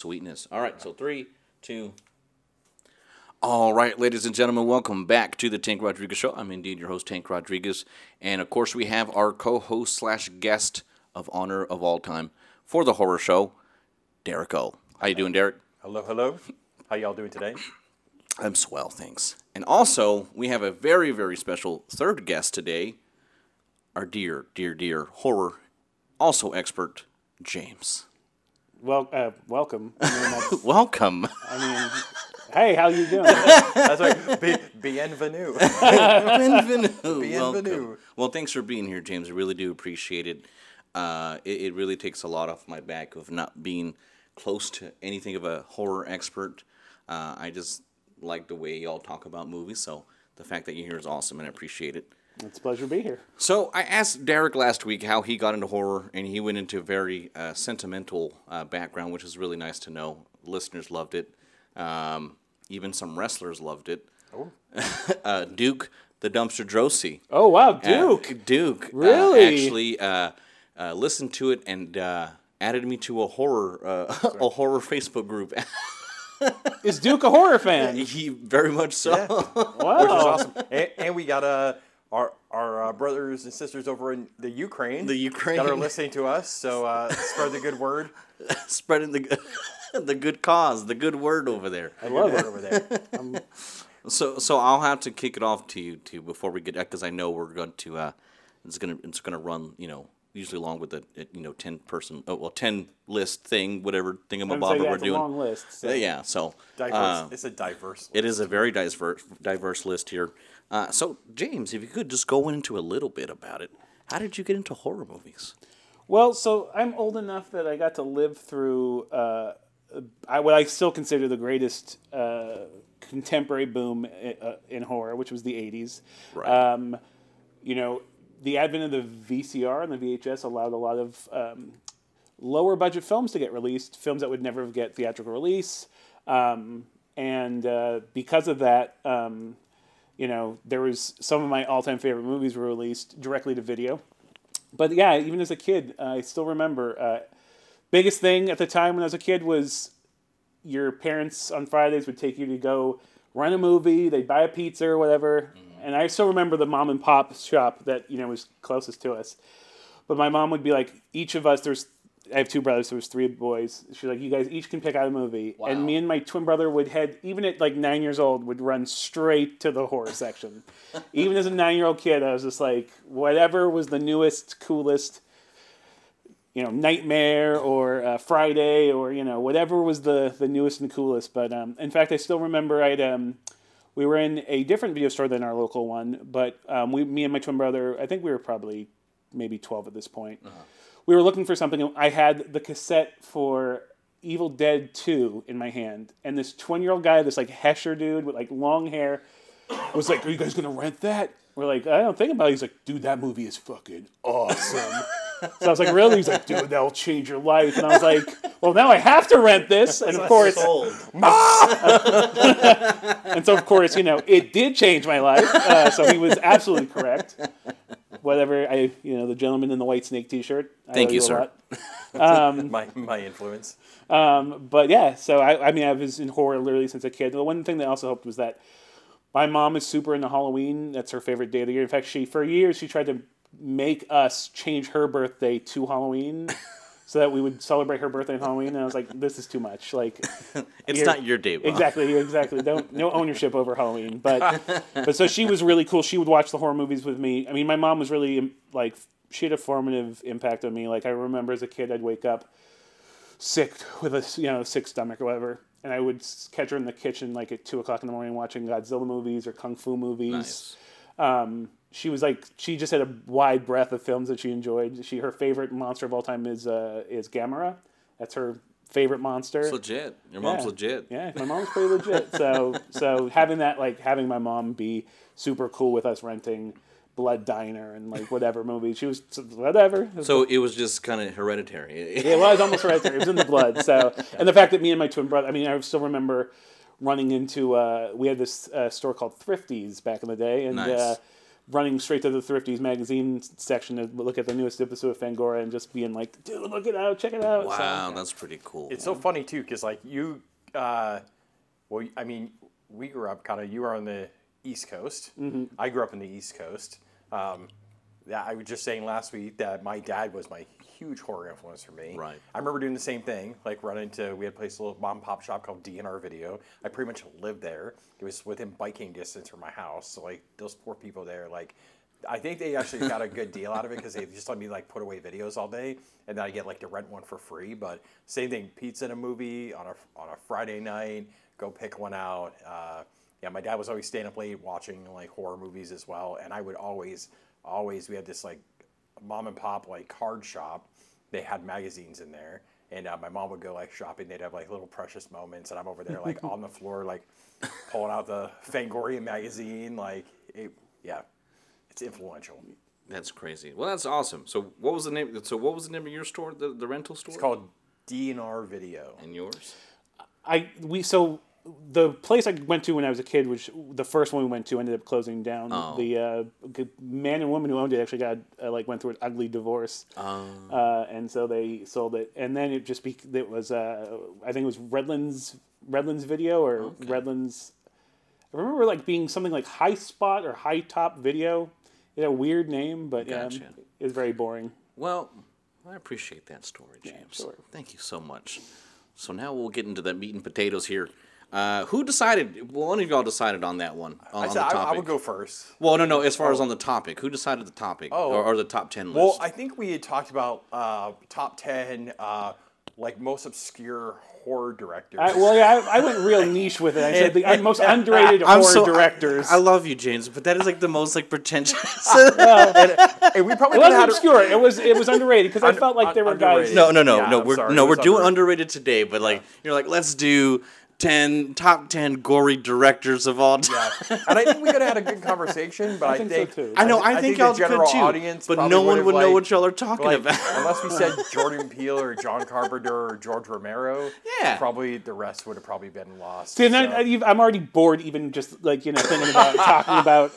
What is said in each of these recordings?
Sweetness. All right, so three, two. All right, ladies and gentlemen, welcome back to the Tank Rodriguez Show. I'm indeed your host, Tank Rodriguez, and of course, we have our co-host slash guest of honor of all time for the horror show, Derek O. How you doing, Derek? Hello, hello. How y'all doing today? I'm swell, thanks. And also, we have a very, very special third guest today, our dear, dear, dear horror, also expert, James. Well, uh, welcome. I mean, Welcome. I mean, hey, how you doing? That's right. Be, bienvenue. Bienvenue. Bienvenue. Welcome. Well, thanks for being here, James. I really do appreciate it. Uh, it. It really takes a lot off my back of not being close to anything of a horror expert. Uh, I just like the way y'all talk about movies, so the fact that you're here is awesome, and I appreciate it. It's a pleasure to be here. So I asked Derek last week how he got into horror, and he went into a very uh, sentimental uh, background, which is really nice to know. Listeners loved it. Um, even some wrestlers loved it. uh, Duke, the dumpster Droese. Oh wow, uh, Duke. Duke. uh, Really? actually uh, uh, listened to it and uh, added me to a horror uh, a horror Facebook group. Is Duke a horror fan? he very much so. Yeah. Wow. Which is awesome. And, and we got uh, our our uh, brothers and sisters over in the Ukraine. The Ukraine. that are listening to us. So uh, spread the good word. Spreading the good- the good cause, the good word over there. I love it. over there. So, so I'll have to kick it off to you too before we get because I know we're going to uh, it's gonna it's gonna run you know usually along with the uh, you know ten person oh, well ten list thing whatever thing I would say, thingamabobber we're it's a doing. long list. so- yeah, so Diverse. uh, it's a diverse. it is a very diverse diverse list here. Uh, so James, if you could just go into a little bit about it. How did you get into horror movies? Well, so I'm old enough that I got to live through uh, I, what I still consider the greatest uh, contemporary boom in, uh, in horror, which was the '80s. Right. Um, you know, the advent of the VCR and the VHS allowed a lot of um, lower budget films to get released, films that would never get theatrical release. Um, and uh, because of that, um, you know, there was some of my all-time favorite movies were released directly to video. But yeah, even as a kid, I still remember. Uh, biggest thing at the time when I was a kid was your parents on Fridays would take you to go run a movie. They'd buy a pizza or whatever. And I still remember the mom and pop shop that you know was closest to us. But my mom would be like, each of us, there's, I have two brothers, so it was three boys. She's like, you guys each can pick out a movie. Wow. And me and my twin brother would head, even at like nine years old, would run straight to the horror section. even as a nine year old kid, I was just like, whatever was the newest, coolest, you know, Nightmare or uh, Friday or, you know, whatever was the, the newest and coolest. But um, in fact, I still remember I'd, um, we were in a different video store than our local one, but um, we, me and my twin brother, I think we were probably maybe 12 at this point. We were looking for something. I had the cassette for Evil Dead 2 in my hand, and this 20 year old guy, this like Hesher dude with like long hair, was like, Are you guys gonna rent that? We're like, I don't think about it. He's like, Dude, that movie is fucking awesome. so I was like, Really? He's like, Dude, that'll change your life. And I was like, Well, now I have to rent this. And of course, and so, of course, you know, it did change my life. Uh, so he was absolutely correct. Whatever I, you know, the gentleman in the Whitesnake T-shirt. I Thank you, sir. lot. my um, my influence. Um, but yeah, so I, I mean, I was in horror literally since a kid. The one thing that also helped was that my mom is super into Halloween. That's her favorite day of the year. In fact, she for years she tried to make us change her birthday to Halloween. So that we would celebrate her birthday on Halloween, and I was like, "This is too much." Like, It's not your day. Bob. Exactly, exactly. Don't no ownership over Halloween. But but so she was really cool. She would watch the horror movies with me. I mean, my mom was really um, like she had a formative impact on me. Like I remember as a kid, I'd wake up sick with a you know sick stomach or whatever, and I would catch her in the kitchen like at two o'clock in the morning watching Godzilla movies or kung fu movies. Nice. She was like she just had a wide breadth of films that she enjoyed. She her favorite monster of all time is uh, is Gamera. That's her favorite monster. It's legit. Your mom's Yeah. legit. Yeah, my mom's pretty legit. So so having that like having my mom be super cool with us renting Blood Diner and like whatever movie she was whatever. So it was just kind of hereditary. it was almost hereditary. It was in the blood. So and the fact that me and my twin brother. I mean, I still remember running into. Uh, we had this uh, store called Thrifties back in the day, and Nice. Running straight to the Thrifties magazine section to look at the newest episode of Fangoria and just being like, dude, look it out, check it out. So, Wow, that's pretty cool. It's so funny too, because like you, uh, well, I mean, we grew up kind of. You were on the East Coast. Mm-hmm. I grew up in the East Coast. Um, yeah, I was just saying last week that my dad was my huge horror influence for me. Right. I remember doing the same thing, like running to. We had a place, a little mom and pop shop called DNR Video. I pretty much lived there. It was within biking distance from my house. So like those poor people there, like. I think they actually got a good deal out of it because they just let me like put away videos all day, and then I get like to rent one for free. But same thing, pizza and a movie on a on a Friday night, go pick one out. Uh, yeah, my dad was always staying up late watching like horror movies as well, and I would always, always we had this like mom and pop like card shop. They had magazines in there, and uh, my mom would go like shopping. They'd have like little precious moments, and I'm over there like on the floor like pulling out the Fangoria magazine. Like, it, yeah, it's influential. That's crazy. Well, that's awesome. So, what was the name? So, what was the name of your store? The, the rental store? It's called DNR Video. and yours. I we so the place I went to when I was a kid, which the first one we went to ended up closing down. Oh. The uh, man and woman who owned it actually got uh, like went through an ugly divorce, uh, and so they sold it. And then it just be it was uh, I think it was Redlands Redlands Video or Redlands. I remember like being something like High Spot or High Top Video. It had a weird name, but um, Gotcha. it was very boring. Well, I appreciate that story, James. sure. Thank you so much. So now we'll get into the meat and potatoes here. Uh, who decided? Well, one of y'all decided on that one on, I on said the I, topic. I would go first. Well, no, no. As far as on the topic, who decided the topic Oh. or, or the top ten list? Well, I think we had talked about uh, top ten, uh, like most obscure horror directors. I, well, yeah, I, I went real niche with it. I said the most underrated I'm horror so- directors. I, I love you, James, but that is like the most like pretentious. and we probably It wasn't have obscure. It was it was underrated because I felt like un- there were guys. no, no, no, Yeah, no. I'm We're sorry, no, we're was doing underrated. underrated today, but like you're like let's do ten top ten gory directors of all time. Yeah. and I think we could have had a good conversation, but I, think so, think too. I know. I, think, the y'all could too, audience, but no one would've, would know what y'all are talking like, about. unless we said Jordan Peele or John Carpenter or George Romero. Yeah. probably the rest would have probably been lost. See, and I, I, I'm already bored even just like you know thinking about talking about.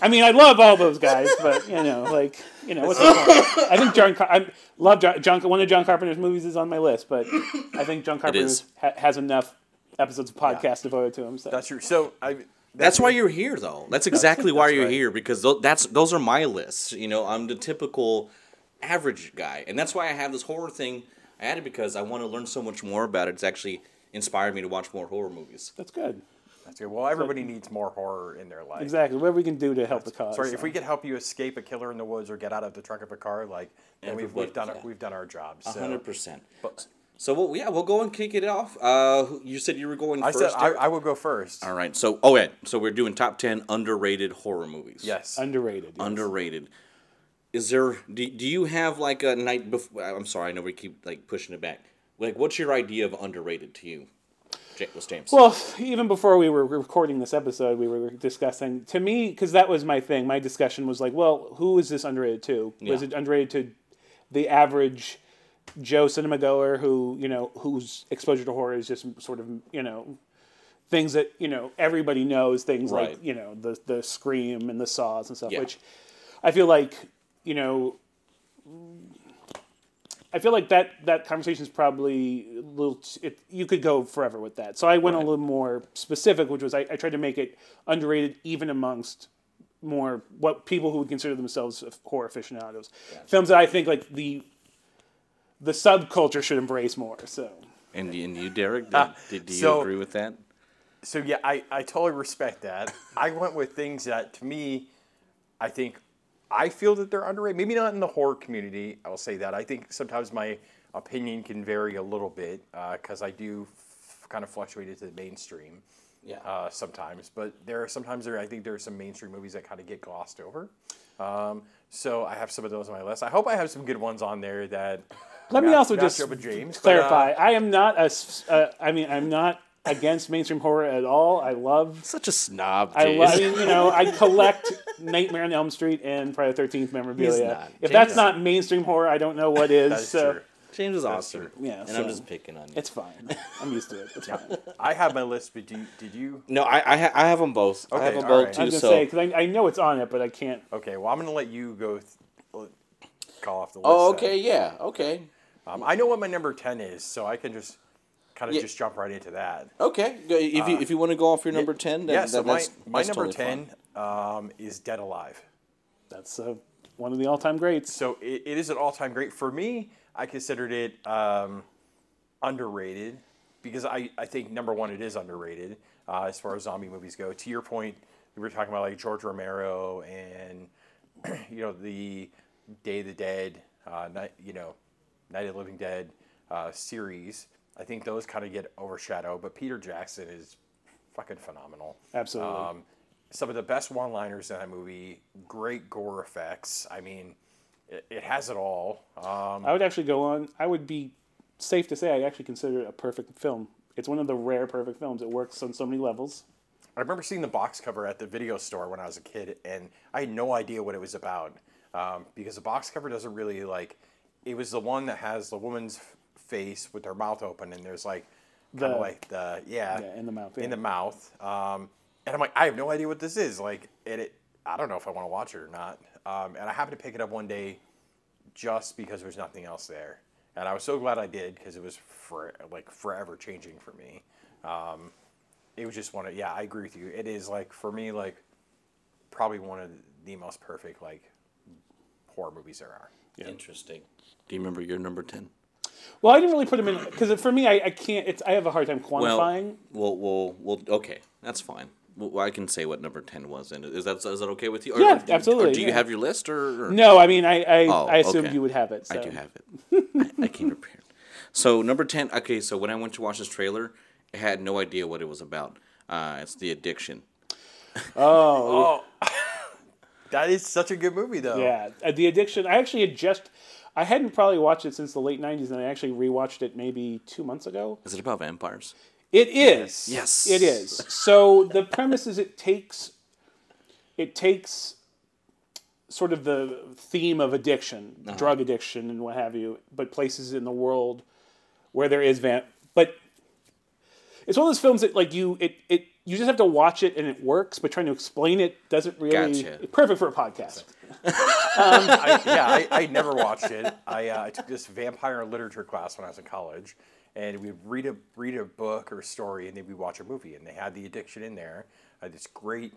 I mean, I love all those guys, but you know, like you know, what's the point? I think John. Car- I love John, John. One of John Carpenter's movies is on my list, but I think John Carpenter ha- has enough episodes of podcast devoted to him. So. that's true. So I. That's why you're here, though. That's exactly why you're right. here because tho- that's those are my lists. You know, I'm the typical average guy, and that's why I have this horror thing. I added because I want to learn so much more about it. It's actually inspired me to watch more horror movies. That's good. That's good. Well, everybody needs more horror in their life. Exactly. Whatever we can do to help the cause. Sorry, so. if we could help you escape a killer in the woods or get out of the trunk of a car, like then we've, we've done yeah. our, we've done our jobs. A So. hundred percent. But- So well, yeah, we'll go and kick it off. Uh, you said you were going I first. said I, Derek? I would go first. All right. So oh yeah. So we're doing top ten underrated horror movies. Yes. underrated. yes. Underrated. Is there? Do, do you have like a night before? I'm sorry. I know we keep like pushing it back. Like, what's your idea of underrated to you, Ja- James? Well, even before we were recording this episode, we were discussing. To me, because that was my thing. My discussion was like, well, who is this underrated to? Was Yeah. it underrated to the average Joe cinema goer who you know whose exposure to horror is just sort of you know things that you know everybody knows things Right. like you know the the scream and the saws and stuff Yeah. which i feel like you know i feel like that that conversation is probably a little it, you could go forever with that so i went a little more specific which was I, I tried to make it underrated even amongst more what people who would consider themselves horror aficionados films that i think like the the subculture should embrace more so and, and you, Derek, did, did do you so- agree with that? So yeah, I, I totally respect that. I went with things that to me, I think, I feel that they're underrated. Maybe not in the horror community. I'll say that. I think sometimes my opinion can vary a little bit because I do f- kind of fluctuate into the mainstream. Yeah. Uh, sometimes, but there are sometimes there I think there are some mainstream movies that kind of get glossed over. Um, so I have some of those on my list. I hope I have some good ones on there that. Let me also just up with James, but, uh, clarify. I am not a. s- Uh, I mean, I'm not against mainstream horror at all. I love. Such a snob, I, James. lo- I mean, you know, I collect Nightmare on Elm Street and Friday the Thirteenth memorabilia. not. If James- that's not mainstream horror, I don't know what is. That is so, true. James is awesome. Yeah, and so- I'm just picking on you. It's fine. I'm used to it. It's fine. I have my list, but do you, did you? no, I I, ha- I have them both. I have them both right. too. I was gonna so say because I, I know it's on it, but I can't. Okay, well, I'm gonna let you go. Th- call off the list. oh, then. okay, yeah, okay, Um, I know what my number ten is, so I can just kind of Yeah. just jump right into that. okay. If you if you want to go off your number ten, then yeah, so that, my that's, my that's number totally ten um, is Dead Alive. That's uh, one of the all-time greats. So it, it is an all-time great for me. I considered it um, underrated because I, I think number one it is underrated uh, as far as zombie movies go. To your point, we were talking about like George Romero and you know the Day of the Dead, uh, night, you know Night of the Living Dead uh, series. I think those kind of get overshadowed, but Peter Jackson is fucking phenomenal. Absolutely. Um, some of the best one-liners in that movie. Great gore effects. I mean, it, it has it all. Um, I would actually go on. I would be safe to say I actually consider it a perfect film. It's one of the rare perfect films. It works on so many levels. I remember seeing the box cover at the video store when I was a kid, and I had no idea what it was about um, because the box cover doesn't really like. It was the one that has the woman's face with her mouth open, and there's like kind The- of like the yeah, Yeah, in the mouth, in the mouth. Um, and I'm like, I have no idea what this is. Like, and it, I don't know if I want to watch it or not. Um, and I happened to pick it up one day just because there was nothing else there, and I was so glad I did because it was for like forever changing for me. Um, it was just one of yeah, I agree with you. It is like for me like probably one of the most perfect like horror movies there are. Interesting. Do you remember your number ten? Well, I didn't really put them in because for me, I, I can't. It's I have a hard time quantifying. Well, well, well, well. Okay, that's fine. Well, I can say what number ten was, and is that is that okay with you? Or- Yeah, or absolutely, Or do you yeah. have your list, or, or? no, I mean, I I, Oh, I assumed okay. you would have it. So. I do have it. I, I came prepared. So number ten. Okay, so when I went to watch this trailer, I had no idea what it was about. Uh, it's the addiction. Oh, That is such a good movie though. yeah. Uh, the addiction. I actually had just. I hadn't probably watched it since the late '90s, and I actually rewatched it maybe two months ago. Is it about vampires? It is. Yes. It is. So the premise is it takes it takes sort of the theme of addiction, drug addiction and what have you, but places in the world where there is vamp, but it's one of those films that like you it, it you just have to watch it and it works, but trying to explain it doesn't really Gotcha. perfect for a podcast. I, yeah, I, I never watched it. I, uh, I took this vampire literature class when I was in college, and we'd read a read a book or a story, and then we'd watch a movie, and they had the addiction in there. I had this great,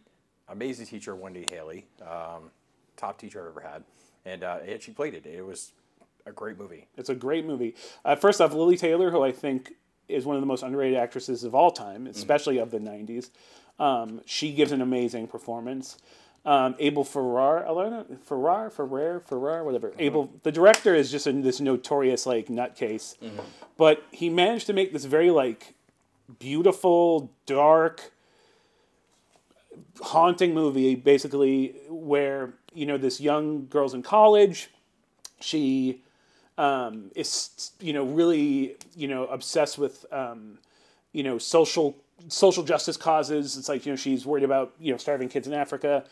amazing teacher, Wendy Haley, um, top teacher I've ever had, and uh, and she played it. It was a great movie. It's a great movie. Uh, first off, Lili Taylor, who I think is one of the most underrated actresses of all time, especially of the '90s. Um, she gives an amazing performance. Um, Abel Ferrar, Alana Ferrar, Ferrer, Ferrar, whatever. Abel, the director is just a, this notorious like nutcase, but he managed to make this very like beautiful, dark, haunting movie, basically where you know this young girl's in college. She um, is you know really you know obsessed with um, you know social social justice causes. It's like you know she's worried about you know starving kids in Africa,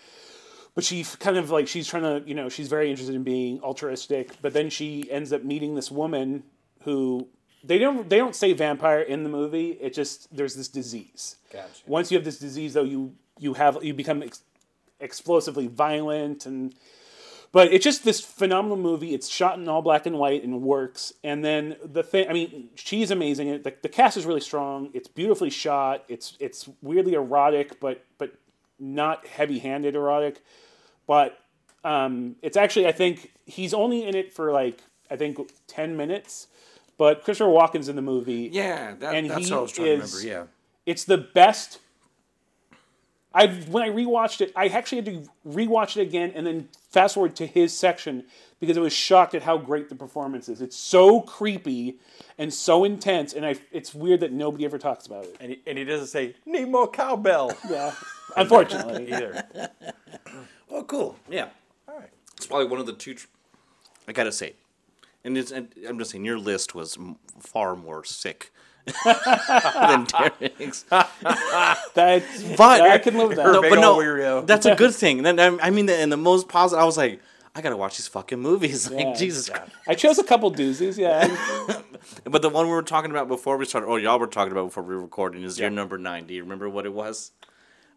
but she kind of like she's trying to you know she's very interested in being altruistic. But then she ends up meeting this woman who they don't they don't say vampire in the movie. It just there's this disease. Gotcha. Once you have this disease, though, you you have you become ex- explosively violent and but it's just this phenomenal movie. It's shot in all black and white and works. And then the thing, I mean, she's amazing. The, the cast is really strong. It's beautifully shot. It's it's weirdly erotic, but but not heavy-handed erotic. But um, it's actually I think he's only in it for like I think ten minutes. But Christopher Walken's in the movie. Yeah, that, And that's he what I was trying is- to remember. Yeah, it's the best. I when I rewatched it, I actually had to rewatch it again and then fast forward to his section because I was shocked at how great the performance is. It's so creepy and so intense, and I it's weird that nobody ever talks about it. And he, and he doesn't say need more cowbell Yeah, unfortunately. either. Yeah. Oh, cool. Yeah. All right. It's probably one of the two. Tr- I gotta say, and it's, and I'm just saying your list was m- far more sick than Derek's. That's But I can live with that. No, but no, old weirdo. that's a good thing. Then I I mean, in the most positive, I was like, I gotta watch these fucking movies. Like Yeah. Jesus. Yeah. Christ. I chose a couple doozies. Yeah, But the one we were talking about before we started, or y'all were talking about before we were recording, is your number nine. Do you remember what it was?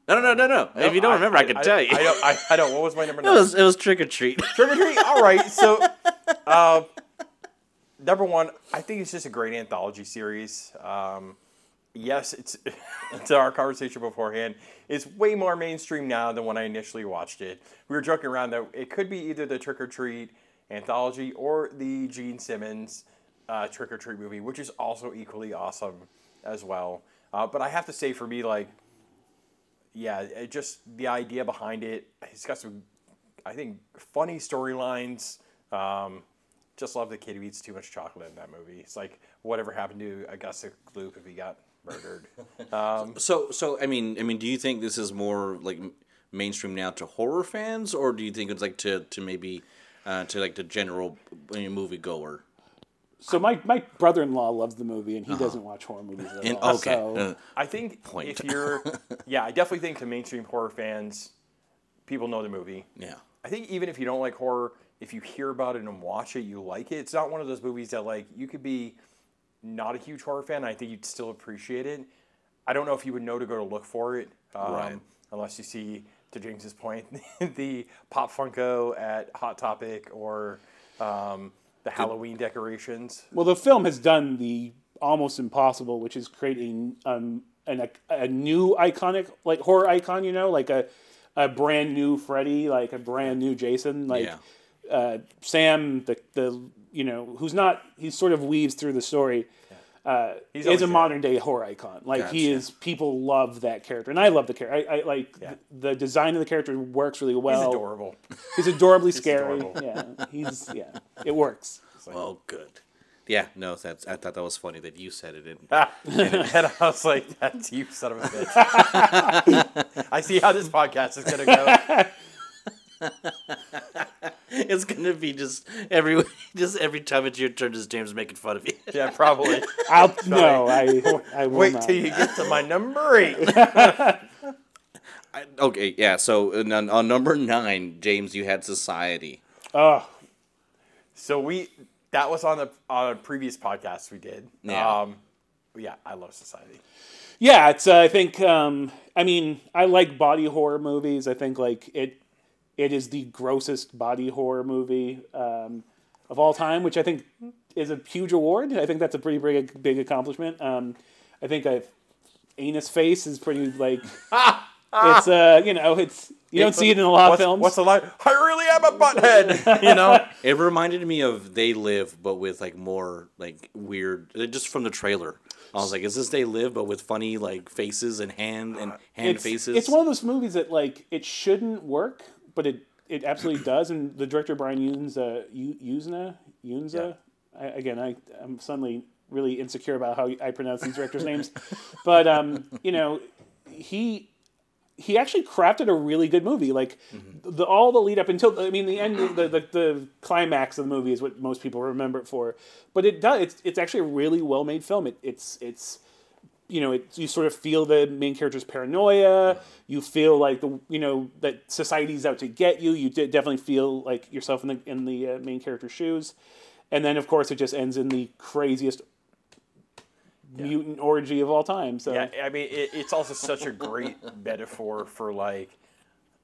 No, no, no, no, no. if you don't I- remember, I, can tell you. I don't. I, I don't. What was my number it was it was Trick or Treat. Trick or treat. All right. So, uh, number one, I think it's just a great anthology series. Um, yes, it's to our conversation beforehand. It's way more mainstream now than when I initially watched it. We were joking around that it could be either the Trick or Treat anthology or the Gene Simmons uh, Trick or Treat movie, which is also equally awesome as well. Uh, but I have to say, for me, like yeah, just the idea behind it. It's got some, I think, funny storylines. Um, just love the kid who eats too much chocolate in that movie. It's like whatever happened to Augusta Gloop if he got murdered. So, so I mean, I mean, do you think this is more like mainstream now to horror fans, or do you think it's like to to maybe uh, to like the general movie goer? so my, my brother in law loves the movie, and he doesn't watch horror movies at And all. okay, so- uh, I think Point. if you're, yeah, I definitely think to mainstream horror fans, people know the movie. yeah, I think even if you don't like horror, if you hear about it and watch it, you like it. It's not one of those movies that like you could be not a huge horror fan. I think you'd still appreciate it. I don't know if you would know to go to look for it, um, Right. unless you see, to James's point, the Pop Funko at Hot Topic or um, the Halloween decorations. Well, the film has done the almost impossible, which is creating um, an, a new iconic like horror icon. You know, like a a brand new Freddy, like a brand new Jason, like yeah. Uh, Sam, the the you know who's not he sort of weaves through the story. Uh, He's is a there. modern day horror icon. Like he is, people love that character, and I love the character. I, I like Yeah. th- the design of the character works really well. He's adorable. He's adorably scary. adorable. Yeah, he's yeah, it works. Well, good. Yeah, no, that's I thought that was funny that you said it. In, and I was like, "That's you, son of a bitch." I see how this podcast is gonna go. it's gonna be just every just every time it's your turn, just James making fun of you. Yeah, probably. I'll no, I I will Wait not. till you get to my number eight. I, okay, yeah. So on, on number nine, James, you had Society. Oh, So we that was on the on a previous podcast we did. Yeah. Um, yeah, I love Society. yeah. It's uh, I think um, I mean I like body horror movies. I think like it it is the grossest body horror movie um, of all time, which I think is a huge award. I think that's a pretty big big accomplishment. Um, I think a anus face is pretty like it's uh you know it's you don't see it in a lot of films. What's the line? I really am a butthead. you know. It reminded me of They Live, but with like more like weird. uh, Just from the trailer, I was like, "Is this They Live, but with funny like faces and hand and hand it's, faces?" It's one of those movies that like it shouldn't work, but it it absolutely does. And the director Brian Yunza, Yuzna, Yunza. I, again, I I'm suddenly really insecure about how I pronounce these directors' names, but um, you know, he he actually crafted a really good movie. Like the all the lead up until I mean the end, the, the the climax of the movie is what most people remember it for. But it does. It's it's actually a really well made film. It, it's it's you know, it, you sort of feel the main character's paranoia. You feel like the you know that society's out to get you. You de- definitely feel like yourself in the in the uh, main character's shoes, and then of course it just ends in the craziest mutant orgy of all time. So Yeah, I mean, it, it's also such a great metaphor for like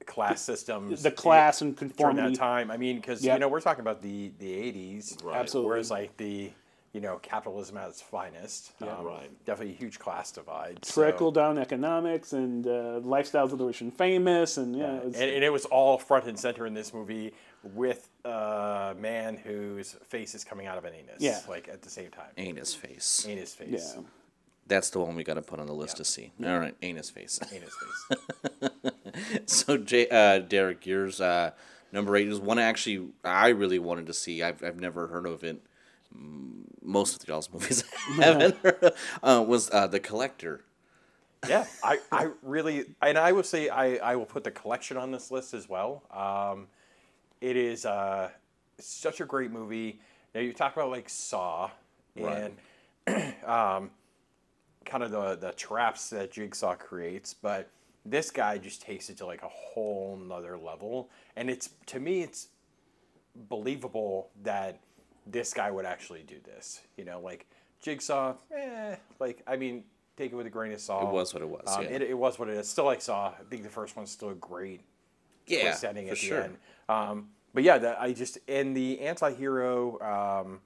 class systems. the class and during conformity. that time. I mean, because Yep. you know we're talking about the the eighties, right. Absolutely. Whereas like the you know capitalism at its finest, um, right. Definitely a huge class divide. so- Trickle down economics and uh, lifestyles of the rich and famous, and yeah, it was- and, and it was all front and center in this movie with a man whose face is coming out of an anus. Yeah. like at the same time, anus face. anus face. yeah. That's the one we got to put on the list to see. All right, anus face. Anus face. so, J- uh, Derek, yours uh, number eight is one actually I really wanted to see. I've, I've never heard of it. Most of y'all's movies I haven't heard uh, was uh, The Collector. yeah, I, I really, and I will say I, I will put the collection on this list as well. Um, it is uh, such a great movie. Now you talk about like Saw and um, kind of the the traps that Jigsaw creates, but this guy just takes it to like a whole nother level. And it's to me, it's believable that this guy would actually do this. You know, like Jigsaw, eh, like I mean, take it with a grain of salt. It was what it was, Um, yeah. it, it was what it is. Still like Saw. I think the first one's still a great Yeah, for at the sure. end. Um, but yeah, that I just and the anti-hero um,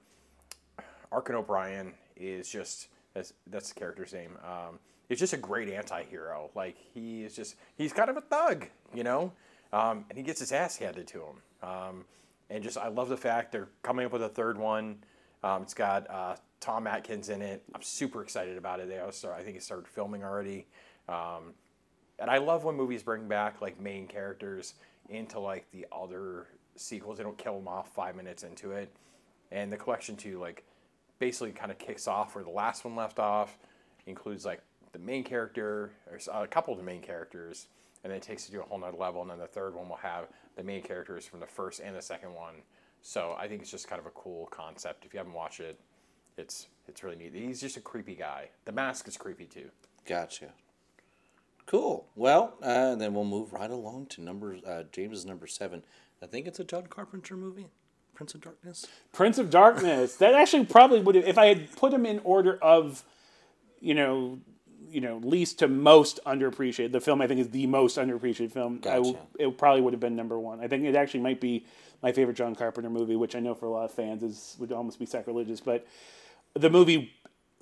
Arkin O'Brien is just that's that's the character's name. Um, it's just a great anti-hero. Like he is just he's kind of a thug, you know, um, and he gets his ass handed to him. Um, and just I love the fact they're coming up with a third one. Um, it's got uh, Tom Atkins in it. I'm super excited about it. They also I think it started filming already. Um, and I love when movies bring back like main characters into like the other sequels. They don't kill them off five minutes into it. And the collection two like basically kind of kicks off where the last one left off, includes like the main character or a couple of the main characters, and then it takes it to a whole nother level. And then the third one will have the main characters from the first and the second one. So I think it's just kind of a cool concept. If you haven't watched it, it's it's really neat. He's just a creepy guy. The mask is creepy too. Gotcha. Cool. Well, uh, then we'll move right along to number uh, James's number seven. I think it's a John Carpenter movie, Prince of Darkness. Prince of Darkness. That actually probably would have, if I had put him in order of, you know, you know, least to most underappreciated. The film I think is the most underappreciated film. I w- Gotcha. it probably would have been number one. I think it actually might be my favorite John Carpenter movie, which I know for a lot of fans is would almost be sacrilegious. But the movie,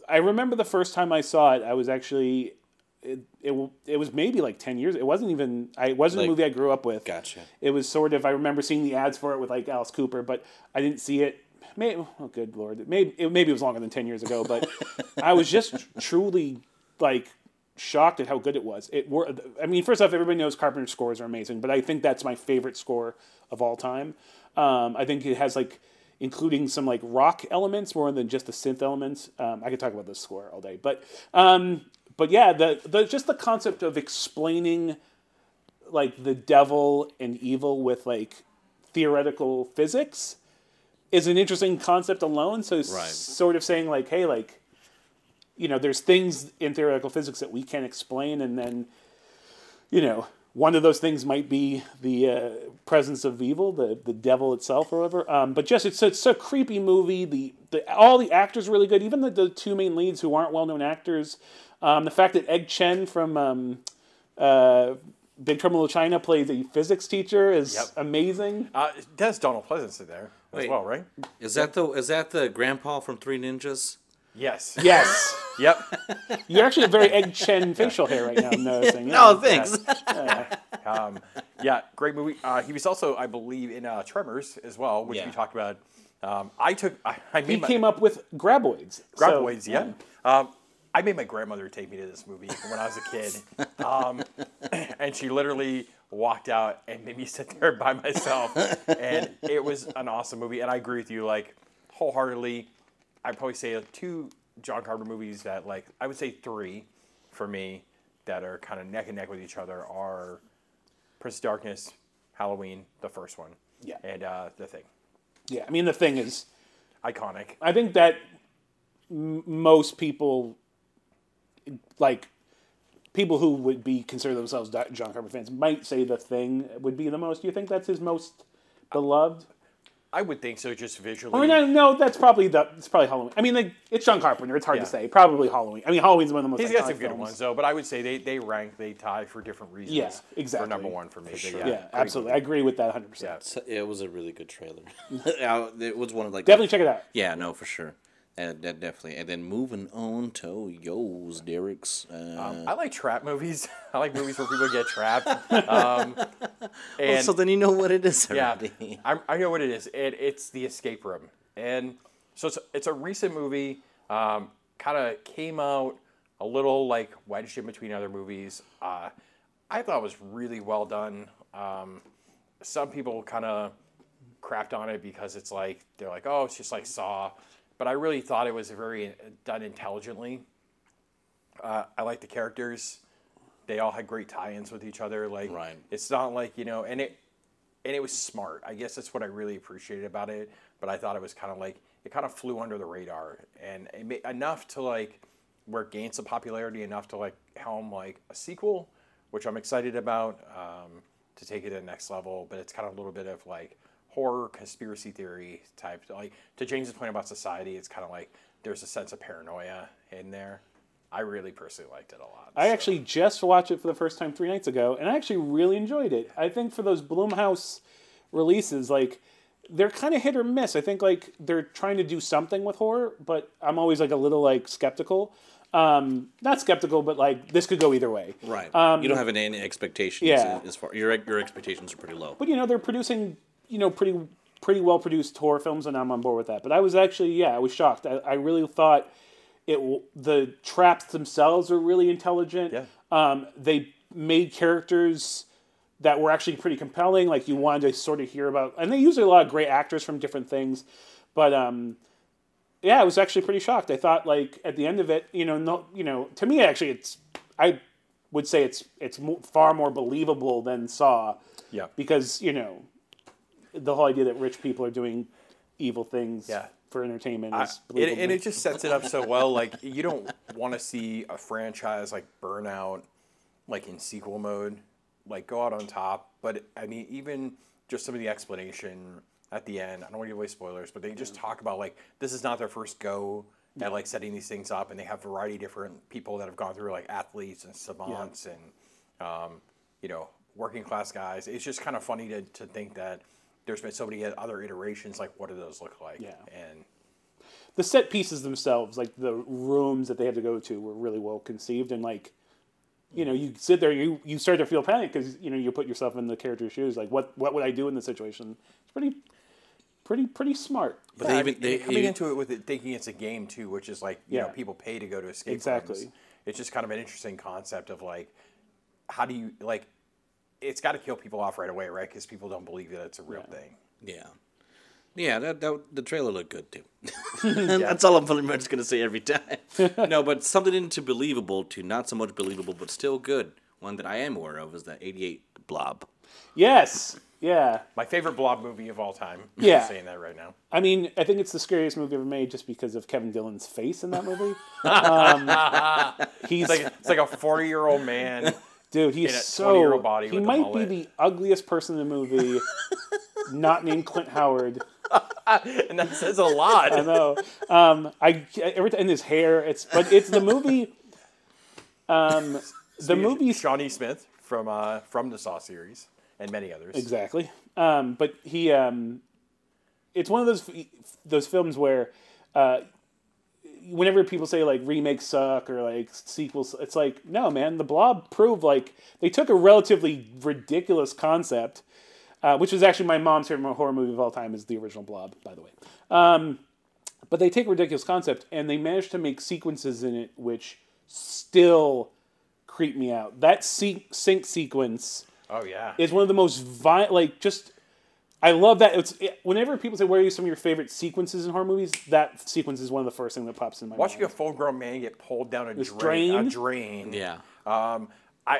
I remember the first time I saw it, I was actually. It, it, it was maybe like 10 years it wasn't even I it wasn't Like- a movie I grew up with Gotcha. it was sort of I remember seeing the ads for it with like Alice Cooper, but I didn't see it. Maybe oh good lord, maybe it, maybe it was longer than ten years ago, but I was just truly like shocked at how good it was. It were I mean, first off, everybody knows Carpenter's scores are amazing, but I think that's my favorite score of all time. Um, I think it has like including some like rock elements more than just the synth elements. Um, I could talk about this score all day, but um, but yeah, the the just the concept of explaining like the devil and evil with like theoretical physics is an interesting concept alone. So Right. sort of saying like, hey, like, you know, there's things in theoretical physics that we can't explain, and then, you know, one of those things might be the uh, presence of evil, the the devil itself, or whatever. Um, but just it's it's a creepy movie. The the all the actors are really good, even the, the two main leads who aren't well known actors. Um, the fact that Egg Shen from um, uh, Big Trouble in China plays a physics teacher is Yep. amazing. Uh, that's Donald Pleasence in there as Wait. well, right? Is that the is that the grandpa from Three Ninjas? Yes. Yes, Yep. you actually have very Egg Shen facial hair right now. I'm noticing. Yeah. Oh, thanks. Um, yeah, great movie. Uh, he was also, I believe, in uh, Tremors as well, which Yeah. we talked about. Um, I took, I, I made he my, came up with graboids. So, Graboids, yeah. Um, I made my grandmother take me to this movie when I was a kid, um, and she literally walked out and made me sit there by myself, and it was an awesome movie. And I agree with you, like wholeheartedly. I'd probably say like, two John Carpenter movies that, like, I would say three for me that are kind of neck and neck with each other are Prince of Darkness, Halloween, the first one, Yeah. and uh, The Thing. Yeah, I mean the thing is, Iconic. I think that m- most people, like people who would be consider themselves John Carpenter fans, might say the thing would be the most. Do you think that's his most beloved? I would think so, just visually. I mean, I, no, that's probably the. It's probably Halloween. I mean, like it's John Carpenter. It's hard Yeah. to say. Probably Halloween. I mean, Halloween's one of the most. He's got some good films. ones though, but I would say they, they rank, they tie for different reasons. Yeah, exactly. For number one for me. But sure. yeah, Yeah, great absolutely. I agree with that 100. percent Yeah. So, it was a really good trailer. It was one of like Definitely check it out. Yeah, no, for sure. Uh, that definitely. And then moving on to yo's, Derek's. Uh, Um, I like trap movies. I like movies where people get trapped. Um, and so then you know what it is yeah. I, I know what it is. It, it's the escape room, and so it's it's a recent movie. Um, kind of came out a little like wedged in between other movies. Uh, I thought it was really well done. Um, some people kind of crapped on it because it's like they're like, oh, it's just like Saw, but I really thought it was very uh, done intelligently. Uh, I like the characters; they all had great tie-ins with each other. Like, Right. it's not like you know, and it and it was smart. I guess that's what I really appreciated about it. But I thought it was kind of like it kind of flew under the radar and it made, enough to like where it gained some popularity enough to like helm like a sequel, which I'm excited about um, to take it to the next level. But it's kind of a little bit of like horror conspiracy theory type. Like to James's point about society, it's kind of like there's a sense of paranoia in there. I really personally liked it a lot. I so. actually just watched it for the first time three nights ago, and I actually really enjoyed it. I think for those Blumhouse releases, like they're kind of hit or miss. I think like they're trying to do something with horror, but I'm always like a little like skeptical. Um, not skeptical, but like this could go either way. Right. Um, you don't have any expectations. Yeah. As far your your expectations are pretty low. But you know they're producing you know pretty pretty well produced horror films, and I'm on board with that. But I was actually yeah I was shocked. I, I really thought it the traps themselves are really intelligent. Yeah. Um, they made characters that were actually pretty compelling. Like you wanted to sort of hear about, and they used a lot of great actors from different things. But um, yeah, I was actually pretty shocked. I thought like at the end of it, you know, no, you know, to me actually, it's I would say it's it's far more believable than Saw yeah. because you know the whole idea that rich people are doing evil things Yeah. for entertainment I- is and, it just sets it up so well. Like you don't want to see a franchise like burn out, like in sequel mode, like go out on top. But I mean, even just some of the explanation at the end. I don't want to give away spoilers, but they just talk about like this is not their first go at like setting these things up, and they have a variety of different people that have gone through like athletes and savants and um, you know working class guys. It's just kind of funny to, to think that there's been so many other iterations. Like, what do those look like? Yeah. And the set pieces themselves, like the rooms that they had to go to, were really well conceived and like. You know, you sit there, you you start to feel panic because you know you put yourself in the character's shoes. Like, what what would I do in this situation? It's pretty, pretty, pretty smart. But Yeah, they even they coming even- into it with it thinking it's a game too, which is like you know Yeah. people pay to go to escape Exactly. rooms. It's just kind of an interesting concept of like how do you like it's got to kill people off right away, right? Because people don't believe that it's a real thing. Yeah. Yeah, that, that the trailer looked good too. That's all I'm pretty much gonna say every time. no, but something into believable to not so much believable, but still good. One that I am aware of is that '88 Blob. Yes, yeah. My favorite Blob movie of all time. Yeah. I'm saying that right now. I mean, I think it's the scariest movie ever made just because of Kevin Dillon's face in that movie. um, he's It's like it's like a 40 year old man. Dude. He's so 20-year-old body he might be the ugliest person in the movie, not named Clint Howard. and that says a lot. I know. Um, I every time in his hair. It's but it's the movie. Um, the movie Shawnee Smith from uh, from the Saw series and many others. Exactly. Um, but he, um, it's one of those those films where, uh, whenever people say like remakes suck or like sequels, it's like no, man. The Blob proved like they took a relatively ridiculous concept, uh, which was actually my mom's favorite horror movie of all time is the original Blob, by the way. Um, but they take a ridiculous concept and they managed to make sequences in it which still creep me out. That sink, sink sequence Oh yeah. is one of the most violent. Like just, I love that. It's it, whenever people say, "Where are you some of your favorite sequences in horror movies?" That sequence is one of the first thing that pops in my mind. Watching a full grown man get pulled down a drain, drain? a drain. Yeah. Um, I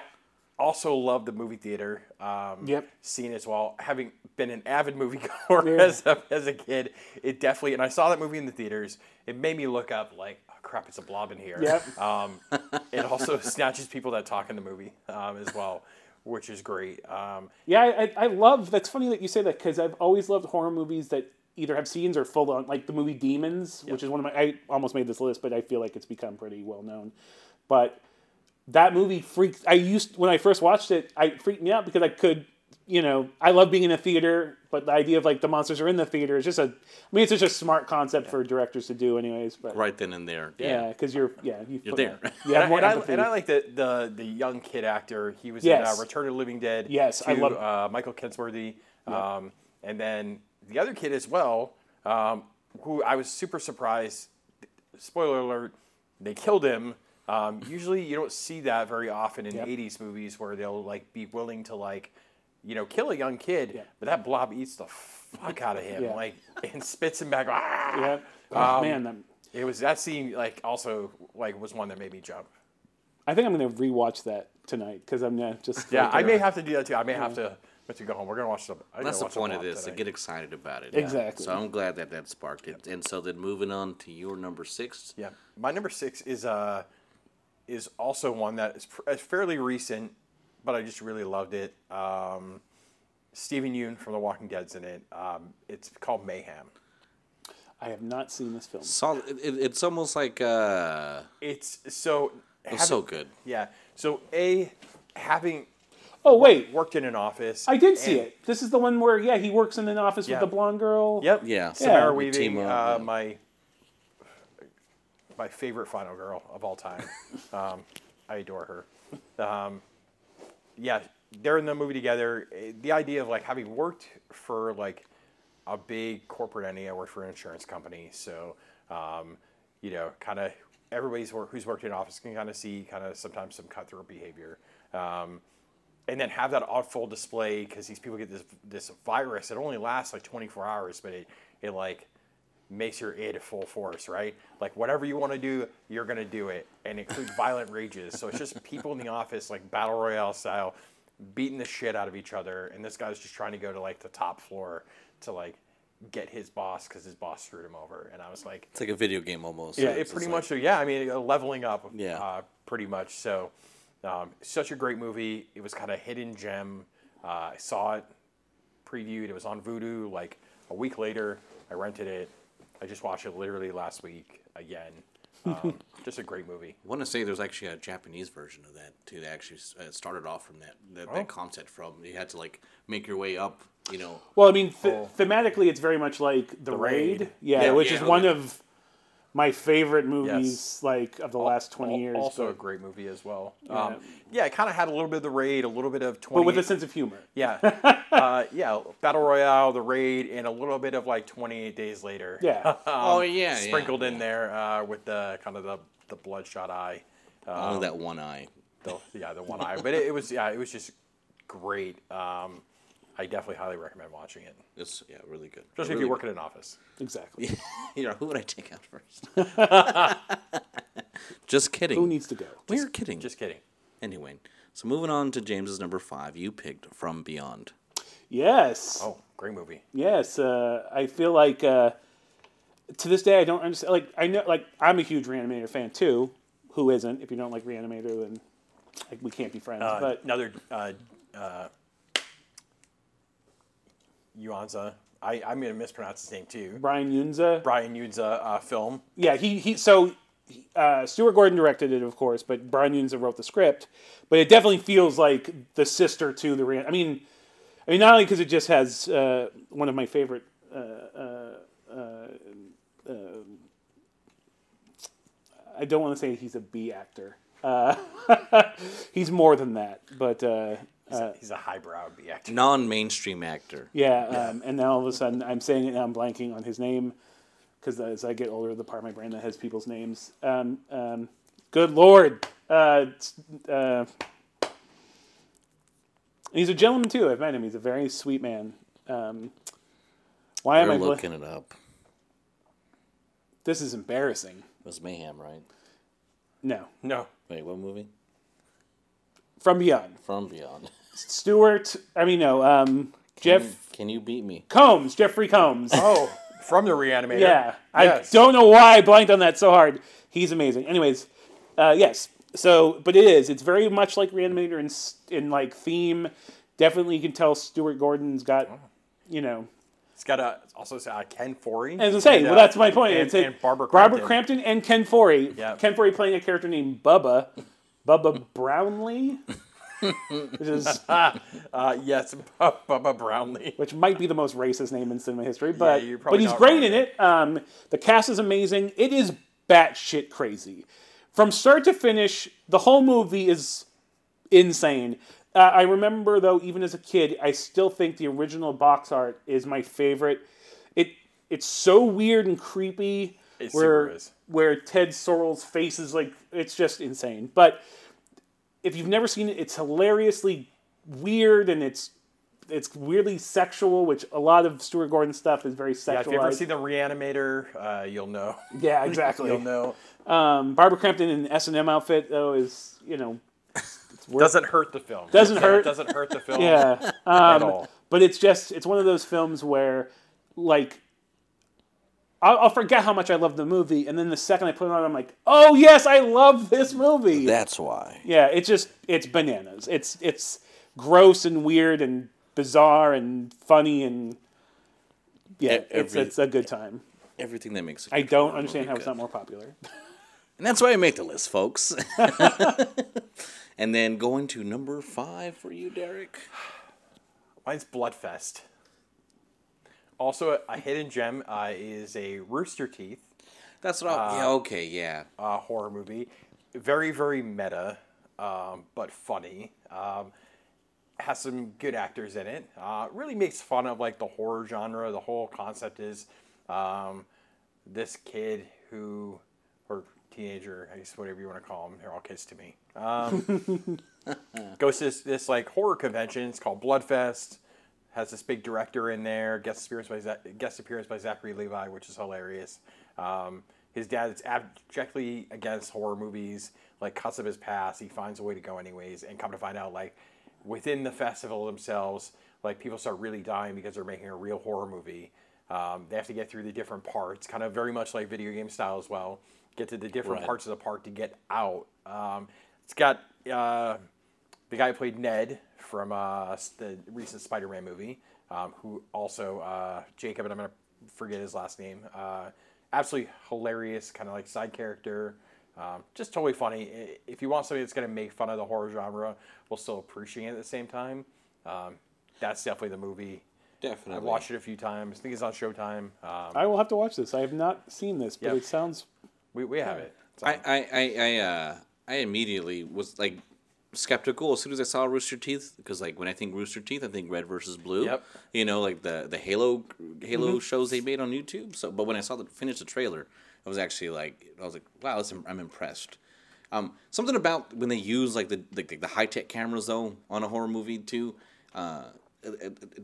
also love the movie theater. Um, Yep. Scene as well. Having been an avid moviegoer Yeah. as a, as a kid, it definitely. And I saw that movie in the theaters. It made me look up like, oh, crap, it's a blob in here. Yep. Um, it also snatches people that talk in the movie um, as well, which is great. Um, Yeah, I, I, love. That's funny that you say that because I've always loved horror movies that either have scenes or full on, like the movie Demons, which is one of my. I almost made this list, but I feel like it's become pretty well known. But that movie freaked. I used when I first watched it, I freaked me out because I could, you know, I love being in a theater, but the idea of like the monsters are in the theater is just a. I mean, it's just a smart concept for directors to do, anyways. But Right then and there. yeah, because you're yeah you You're there. more- You have and, more I, and, I, and I like the, the the young kid actor. He was Yes. in uh, Return of the Living Dead. Yes, to, I love- uh, Michael Kenworthy. Um, and then the other kid as well, um, who I was super surprised. Spoiler alert: they killed him. Um, usually, you don't see that very often in Yep. '80s movies where they'll like be willing to like, you know, kill a young kid. Yeah. But that blob eats the fuck out of him, Yeah. like, and spits him back. Ah! yeah. Oh, Um, man, that, It was that scene like also like was one that made me jump. I think I'm gonna rewatch that tonight because I'm gonna just Yeah, like, I uh, may have to do that too. I may have to once we go home. We're gonna watch some. I That's the watch point of Blob this to get excited about it. Exactly. So I'm glad that that sparked it. And so then moving on to your number six. Yeah, my number six is uh is also one that is, pr- is fairly recent, but I just really loved it. Um, Steven Yeun from The Walking Dead's in it. Um, it's called Mayhem. I have not seen this film. Sol- it, it- it's almost like uh, It's so. it's so good. Yeah. So a having Oh wait, worked in an office. I did see it. This is the one where yeah he works in an office Yeah. with the blonde girl. Yep. Yeah. Samara Yeah. Weaving, Team uh, yeah. my my favorite final girl of all time. um, I adore her. Um, yeah, they're in the movie together. The idea of like having worked for like a big corporate entity, I worked for an insurance company, so um, you know, kind of everybody's work who's worked in office can kind of see kind of sometimes some cutthroat behavior. Um, and then have that on full display because these people get this this virus. It only lasts like 24 hours, but it it like makes your id full force, right? Like whatever you want to do, you're gonna do it, and it includes violent rages. So it's just people in the office like battle royale style, beating the shit out of each other, and this guy's just trying to go to like the top floor to like get his boss because his boss screwed him over. And I was like, It's like a video game almost. Yeah, It's it pretty like- much, yeah. I mean, leveling up, Yeah. uh, pretty much. So, um, such a great movie. It was kind of hidden gem. Uh, I saw it previewed. It was on Vudu. Like a week later, I rented it. I just watched it literally last week again. Um, just a great movie. I want to say there's actually a Japanese version of that too. That actually uh, started off from that that, Oh. that concept from you had to like make your way up. You know, Well, I mean, th- Oh. thematically, it's very much like the, raid. Raid. Yeah, Yeah, which yeah, is one of my favorite movies, like of the last twenty Al- years. Also a great movie as well. Um, yeah, it kind of had a little bit of the raid, a little bit of 20 but with a sense of humor. yeah, uh, yeah, battle royale, the raid, and a little bit of like twenty eight days later. Yeah. oh yeah, yeah, sprinkled in yeah. there uh, with the kind of the, the bloodshot eye. Only that one eye. The, yeah, the one eye. But it, it was yeah, it was just great. Um, I definitely highly recommend watching it, It's yeah, really good. especially if you work in an office. Exactly. good. you know, who would I take out first? Just kidding. Who needs to go? We're kidding. Just kidding. anyway. So moving on to James's number five, you picked From Beyond. Yes. Oh, great movie. Yes, uh, I feel like uh, to this day I don't understand. Like I know, like I'm a huge Reanimator fan too. Who isn't? If you don't like Reanimator, then like we can't be friends. Uh, but another uh, uh, Yuanza. I, I'm going to mispronounce his name too. Brian Yunza, Brian Yunza uh, film. yeah, he he. So uh, Stuart Gordon directed it, of course, but Brian Yunza wrote the script. But it definitely feels like the sister to the. I mean, I mean, not only because it just has uh, one of my favorite. Uh, uh, uh, uh, I don't want to say he's a B actor. Uh, he's more than that, but uh, He's, a, he's a highbrow B actor. Non-mainstream actor. yeah. Um, and now all of a sudden, I'm saying it and I'm blanking on his name because as I get older, the part of my brain that has people's names. Um, um, good lord, uh, it's, uh, he's a gentleman too. I've met him. He's a very sweet man. Um, why am We're I? Bl- looking it up. this is embarrassing. It was Mayhem, right? No, No. Wait, what movie? from beyond. From Beyond. Stewart. I mean, no. Um, Jeff Can you beat me? Combs. Jeffrey Combs. Oh, from the Reanimator. Yeah, Yes. I don't know why I blanked on that so hard. He's amazing. Anyways, uh, yes. So, but it is. It's very much like Reanimator in in like theme. Definitely, you can tell Stuart Gordon's got, you know. It's got a also uh, Ken Foree. As I say, and, well, uh, that's my point. And, it's a- and Barbara Barbara Crampton. Crampton and Ken Foree. Yeah. Ken Foree playing a character named Bubba, Bubba Brownlee, which is Uh, yes, Bubba Brownlee. which might be the most racist name in cinema history, but you're but he's great in it. Um, the cast is amazing. It is batshit crazy from start to finish. The whole movie is insane. Uh, I remember though, even as a kid, I still think the original box art is my favorite. It it's so weird and creepy. It where where Ted Sorel's face is like it's just insane. But if you've never seen it, it's hilariously weird and it's it's weirdly sexual, which a lot of Stuart Gordon stuff is very Yeah, if you ever see the Reanimator, uh, you'll know. Yeah, exactly. You'll know. Um, Barbara Crampton in S and M outfit though is you know Doesn't hurt the film. Doesn't hurt. Doesn't hurt the film yeah. at all. but it's just it's one of those films where like I'll, I'll forget how much I love the movie, and then the second I put it on, I'm like, oh yes, I love this movie. That's why. yeah, it's just it's bananas. It's it's gross and weird and bizarre and funny and yeah, E- it's it's a good time. Everything that makes a I good don't understand movie how it's not more popular. And that's why I make the list, folks. and then going to number five for you, Derek. Mine's Bloodfest. Also, a, a hidden gem uh, is a Rooster Teeth That's what I. yeah. Okay. Yeah. uh, horror movie. Very, very meta, um, but funny. Um, has some good actors in it. Uh, really makes fun of like the horror genre. The whole concept is um, this kid who, or teenager, I guess whatever you want to call them. They're all kids to me. Um, goes to this, this like horror convention. It's called Bloodfest. Has this big director in there. Guest appearance by Za- guest appearance by Zachary Levi, which is hilarious. Um, his dad is abjectly against horror movies. Like cuts of his past, he finds a way to go anyways. And come to find out, like within the festival themselves, like people start really dying because they're making a real horror movie. Um, they have to get through the different parts, kind of very much like video game style as well. Get to the different Right. parts of the park to get out. Um, it's got uh, the guy who played Ned from uh, the recent Spider-Man movie, um, who also uh, Jacob, and I'm gonna forget his last name. Uh, absolutely hilarious, kind of like side character. Um, just totally funny. If you want something that's gonna make fun of the horror genre, while still appreciating it at the same time, um, that's definitely the movie. Definitely. I've watched it a few times. I think it's on Showtime. Um, I will have to watch this. I have not seen this, but Yep. it sounds we, we have it. I. I I I, uh, I immediately was like skeptical as soon as I saw Rooster Teeth because like when I think Rooster Teeth, I think Red versus Blue. Yep. You know, like the the Halo Halo shows they made on YouTube. So, but when I saw the finished the trailer, I was actually like, I was like, wow, I'm impressed. Um, something about when they use like the like the high tech cameras though on a horror movie too. Uh, it, it, it,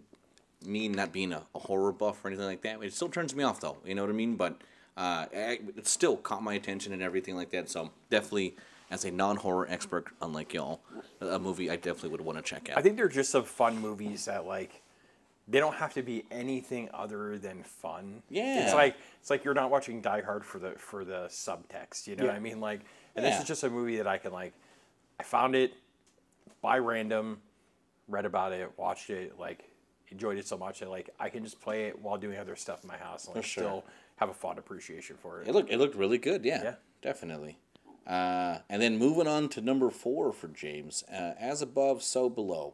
me not being a, a horror buff or anything like that, it still turns me off though. You know what I mean? But uh, it still caught my attention and everything like that. So definitely, as a non horror expert, unlike y'all, a movie I definitely would want to check out. I think they're just some fun movies that like they don't have to be anything other than fun. Yeah. It's like it's like you're not watching Die Hard for the for the subtext. You know what I mean? Like, and this is just a movie that I can like. I found it by random, read about it, watched it, like enjoyed it so much that like I can just play it while doing other stuff in my house and like, sure. still have a fond appreciation for it. It looked it looked really good. Yeah, Yeah. definitely. Uh, and then moving on to number four for James, uh, as above, so below.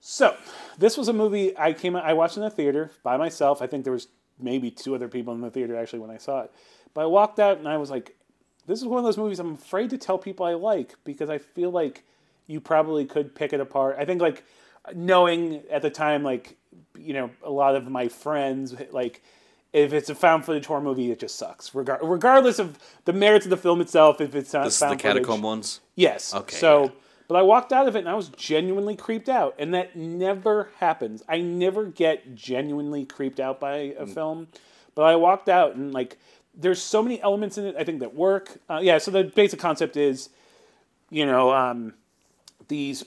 So, this was a movie I came I watched in the theater by myself. I think there was maybe two other people in the theater actually when I saw it. But I walked out and I was like, this is one of those movies I'm afraid to tell people I like because I feel like you probably could pick it apart. I think like knowing at the time like you know a lot of my friends like if it's a found footage horror movie, it just sucks. Regar- regardless of the merits of the film itself, if it's not This is the found footage. catacomb ones. Yes. Okay, So, yeah. but I walked out of it and I was genuinely creeped out, and that never happens. I never get genuinely creeped out by Mm. a film, but I walked out and like, there's so many elements in it I think that work. Uh, yeah. So the basic concept is, you know, um, these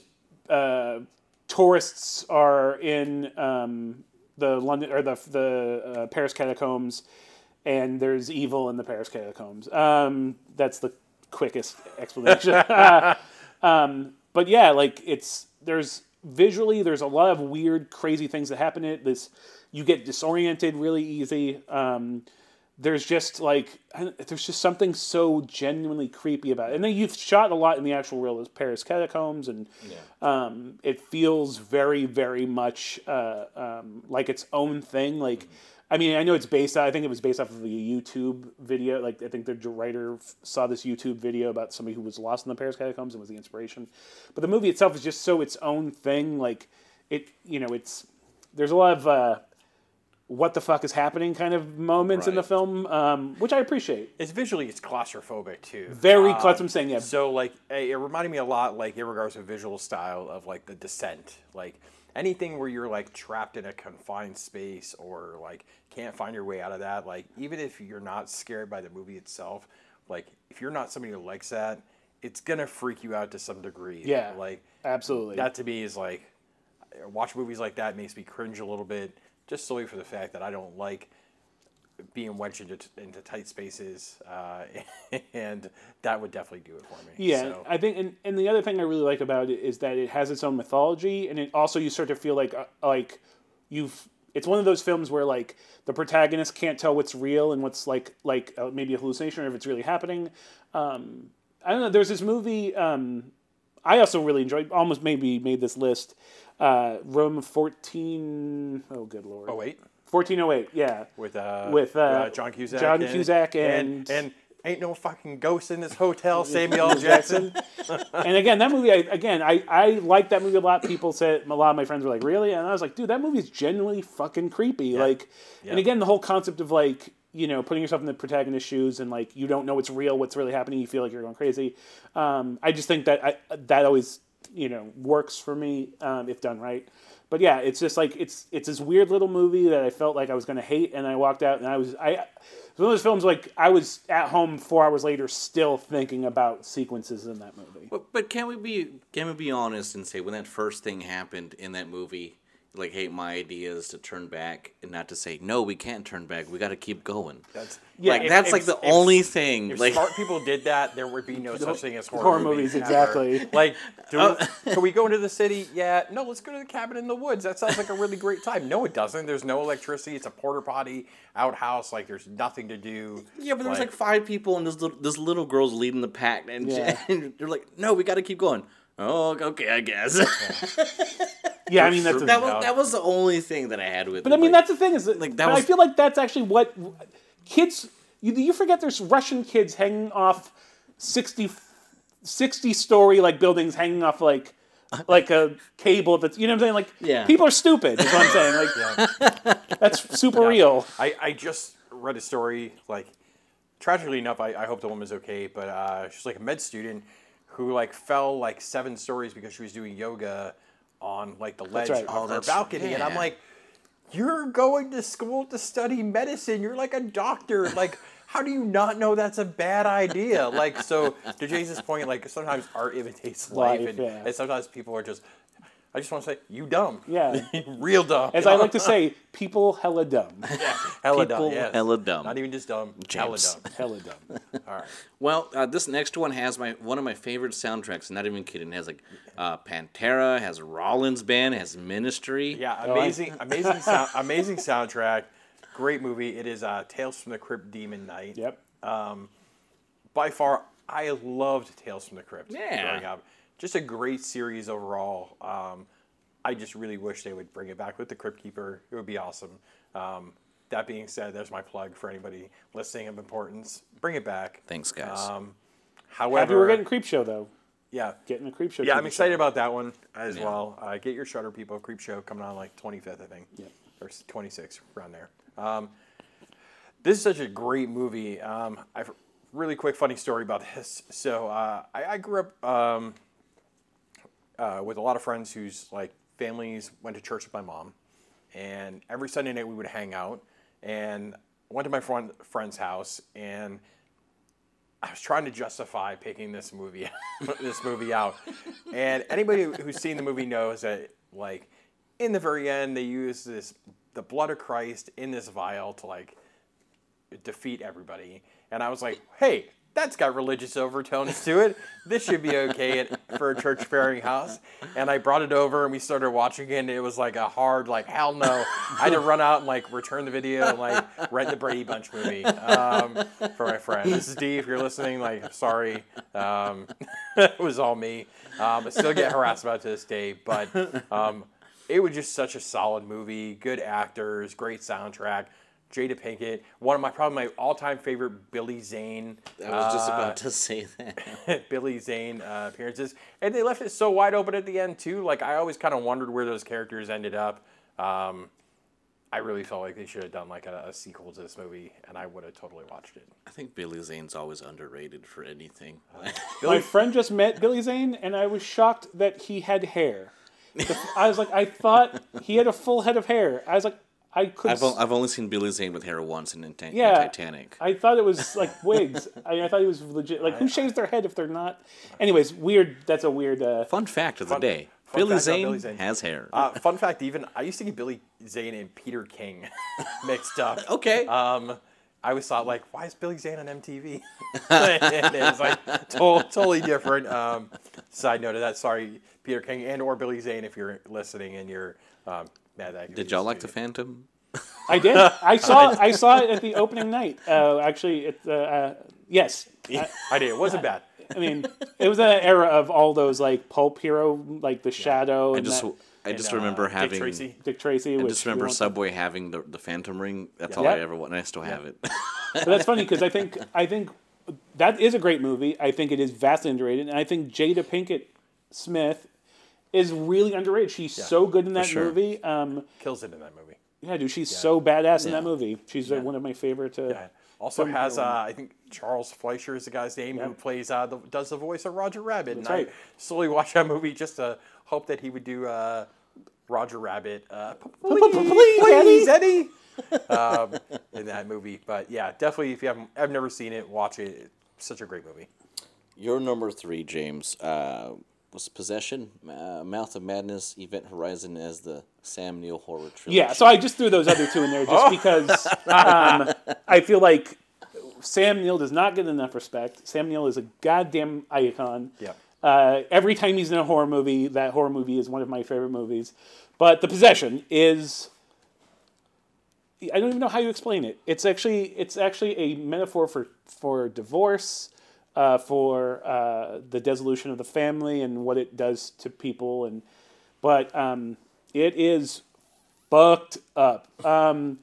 uh, tourists are in um, the London or the the uh, Paris catacombs, and there's evil in the Paris catacombs. Um, that's the quickest explanation. um, but yeah, like it's there's visually there's a lot of weird, crazy things that happen in it. This you get disoriented really easy. Um, there's just like there's just something so genuinely creepy about it. And then you've shot a lot in the actual real Paris catacombs, and um, it feels very, very much uh, um, like its own thing. Like, I mean, I know it's based. I think it was based off of a YouTube video. Like, I think the writer saw this YouTube video about somebody who was lost in the Paris catacombs and was the inspiration. But the movie itself is just so its own thing. Like, it, you know, it's there's a lot of. Uh, what the fuck is happening kind of moments in the film, um, which I appreciate. It's visually it's claustrophobic too. Very, Um, that's what I'm saying. Yeah, So like it reminded me a lot like in regards to visual style of like the descent. Like anything where you're like trapped in a confined space or like can't find your way out of that, like even if you're not scared by the movie itself, like if you're not somebody who likes that, it's gonna freak you out to some degree. Yeah. Like absolutely. that to me is like watch movies like that makes me cringe a little bit just solely for the fact that I don't like being wedged into, into tight spaces, uh, and that would definitely do it for me. Yeah, So- I think, and, and the other thing I really like about it is that it has its own mythology, and it also you start to feel like uh, like you've. It's one of those films where like the protagonist can't tell what's real and what's like like uh, maybe a hallucination or if it's really happening. Um, I don't know. There's this movie. Um, I also really enjoyed. Almost maybe made this list. Uh, Rome fourteen. Oh, good lord. oh wait, Fourteen oh eight. Yeah. with uh, With, uh, John Cusack, John and- Cusack and, and- and ain't no fucking ghost in this hotel, Samuel Jackson. and again, that movie, I, again, I, I like that movie a lot. People said, a lot of my friends were like, really? And I was like, dude, that movie is genuinely fucking creepy. Like, Yeah. and again, the whole concept of like, you know, putting yourself in the protagonist's shoes and like, you don't know what's real, what's really happening. You feel like you're going crazy. Um, I just think that I, that always, you know, works for me um, if done right. But yeah, it's just like it's it's this weird little movie that I felt like I was going to hate, and I walked out and I was I. It's one of those films like I was at home four hours later, still thinking about sequences in that movie. But, but can we be can we be honest and say when that first thing happened in that movie, like, hey, my idea is to turn back and not to say no, we can't turn back. We got to keep going. That's Yeah, like if- that's if- like the if- only thing. If Like smart people did that, there would be no such thing as horror, horror movies, ever. exactly. Like, do, oh. can we go into the city? Yeah. No, let's go to the cabin in the woods. That sounds like a really great time. No, it doesn't. There's no electricity. It's a porter potty outhouse. Like, there's nothing to do. yeah, but there was like five people and this little this little girl's leading the pack, and, Yeah. and they're like, no, we got to keep going. Oh, okay, I guess. Yeah, I mean that's. A, that was that was the only thing that I had with. but I mean that's the thing is that, like, that but I feel like that's actually what kids. You, you forget there's Russian kids hanging off 60, 60 story like buildings hanging off like like a cable that's you know what I'm saying like Yeah. people are stupid is what I'm saying like that's super real. I, I just read a story, like, tragically enough, I, I hope the woman's okay, but uh, she's like a med student who, like, fell, like, seven stories because she was doing yoga on, like, the ledge right. of Oh, her that's- balcony. And I'm like, you're going to school to study medicine. You're like a doctor. Like, how do you not know that's a bad idea? Like, so to Jason's point, like sometimes art imitates life, Life, and, yeah. and sometimes people are just. I just want to say, you dumb. Yeah. real dumb. As I like to say, people hella dumb, Yeah. hella people dumb. Yes. hella dumb. Not even just dumb. Hella dumb. hella dumb. All right. Well, uh, this next one has my one of my favorite soundtracks. Not even kidding. It has like uh, Pantera, has Rollins Band, has Ministry. Yeah, I- amazing, amazing, sound, amazing soundtrack. Great movie. It is uh, Tales from the Crypt Demon Knight. Yep. Um, By far, I loved Tales from the Crypt Yeah. growing up. Just a great series overall. Um, I just really wish they would bring it back with the Crypt Keeper. It would be awesome. Um, that being said, there's my plug for anybody listening of importance. Bring it back. Thanks, guys. Um, Happy however, we're getting Creep Show though. yeah, Getting a Creep Show. Yeah, I'm excited show. about that one as Yeah. well. Uh, get your Shutter people. Creep Show coming on like 25th, I think, Yeah. or 26 around there. Um, this is such a great movie. Um, I've really quick funny story about this. So uh, I, I grew up um, uh, with a lot of friends whose like families went to church with my mom, and every Sunday night we would hang out. And I went to my friend, friend's house, and I was trying to justify picking this movie, this movie out. And anybody who's seen the movie knows that, like, in the very end, they use this the blood of Christ in this vial to like defeat everybody. And I was like, hey, that's got religious overtones to it. This should be okay for a church bearing house. And I brought it over and we started watching it. And it was like a hard, like, hell no. I had to run out and like return the video and like rent the Brady Bunch movie um, for my friend. This is Dee. If you're listening, like, sorry. Um, it was all me. Um, I still get harassed about to this day. But um, it was just such a solid movie. Good actors, great soundtrack. Jada Pinkett, one of my probably my all-time favorite Billy Zane. I was just uh, about to say that. Billy Zane uh, appearances, and they left it so wide open at the end too. Like I always kind of wondered where those characters ended up. Um, I really felt like they should have done like a, a sequel to this movie, and I would have totally watched it. I think Billy Zane's always underrated for anything. My friend just met Billy Zane, and I was shocked that he had hair. I was like, I thought he had a full head of hair. I was like, I could. I've, o- I've only seen Billy Zane with hair once in, in, in yeah, Titanic. I thought it was like wigs. I, I thought he was legit. Like, who shaves their head if they're not? Anyways, weird. That's a weird. Uh, Fun fact of the day. fun Billy Zane, Billy Zane. has hair. Uh, fun fact, even I used to get Billy Zane and Peter King mixed up. okay. Um, I always thought like, why is Billy Zane on MTV? and it's like to- totally different. Um, side note of that, sorry, Peter King and or Billy Zane, if you're listening and you're um, mad that. Did y'all like the Phantom? I did. I saw. I saw it at the opening night. Uh, actually, it. Uh, uh, yes. I, I did. It wasn't bad. I mean, it was an era of all those like pulp hero, like The Shadow. I and just, that- I just And, uh, remember Dick having. Tracy. Dick Tracy. I just remember won't- Subway having the, the Phantom ring. That's all Yeah. I ever want, and I still have it. But that's funny because I think I think that is a great movie. I think it is vastly underrated, and I think Jada Pinkett Smith is really underrated. She's so good in that sure. movie. Um, Kills it in that movie. yeah, dude, she's so badass in that movie. She's uh, one of my favorite. Uh, Yeah. Also has uh. I think Charles Fleischer is the guy's name who plays uh, the, does the voice of Roger Rabbit. and right. I slowly watched that movie just to hope that he would do uh, Roger Rabbit. Uh, please, please, please, Eddie. um, in that movie, but yeah, definitely if you haven't, I've never seen it, watch it. It's such a great movie. Your number three, James, uh, was Possession, uh, Mouth of Madness, Event Horizon as the Sam Neill horror trilogy. Yeah, so I just threw those other two in there just because um, I feel like Sam Neill does not get enough respect. Sam Neill is a goddamn icon. Yeah. Uh, every time he's in a horror movie, that horror movie is one of my favorite movies. But The Possession is. I don't even know how you explain it. It's actually it's actually a metaphor for for divorce, uh, for uh, the dissolution of the family and what it does to people, and but um, it is fucked up. Um,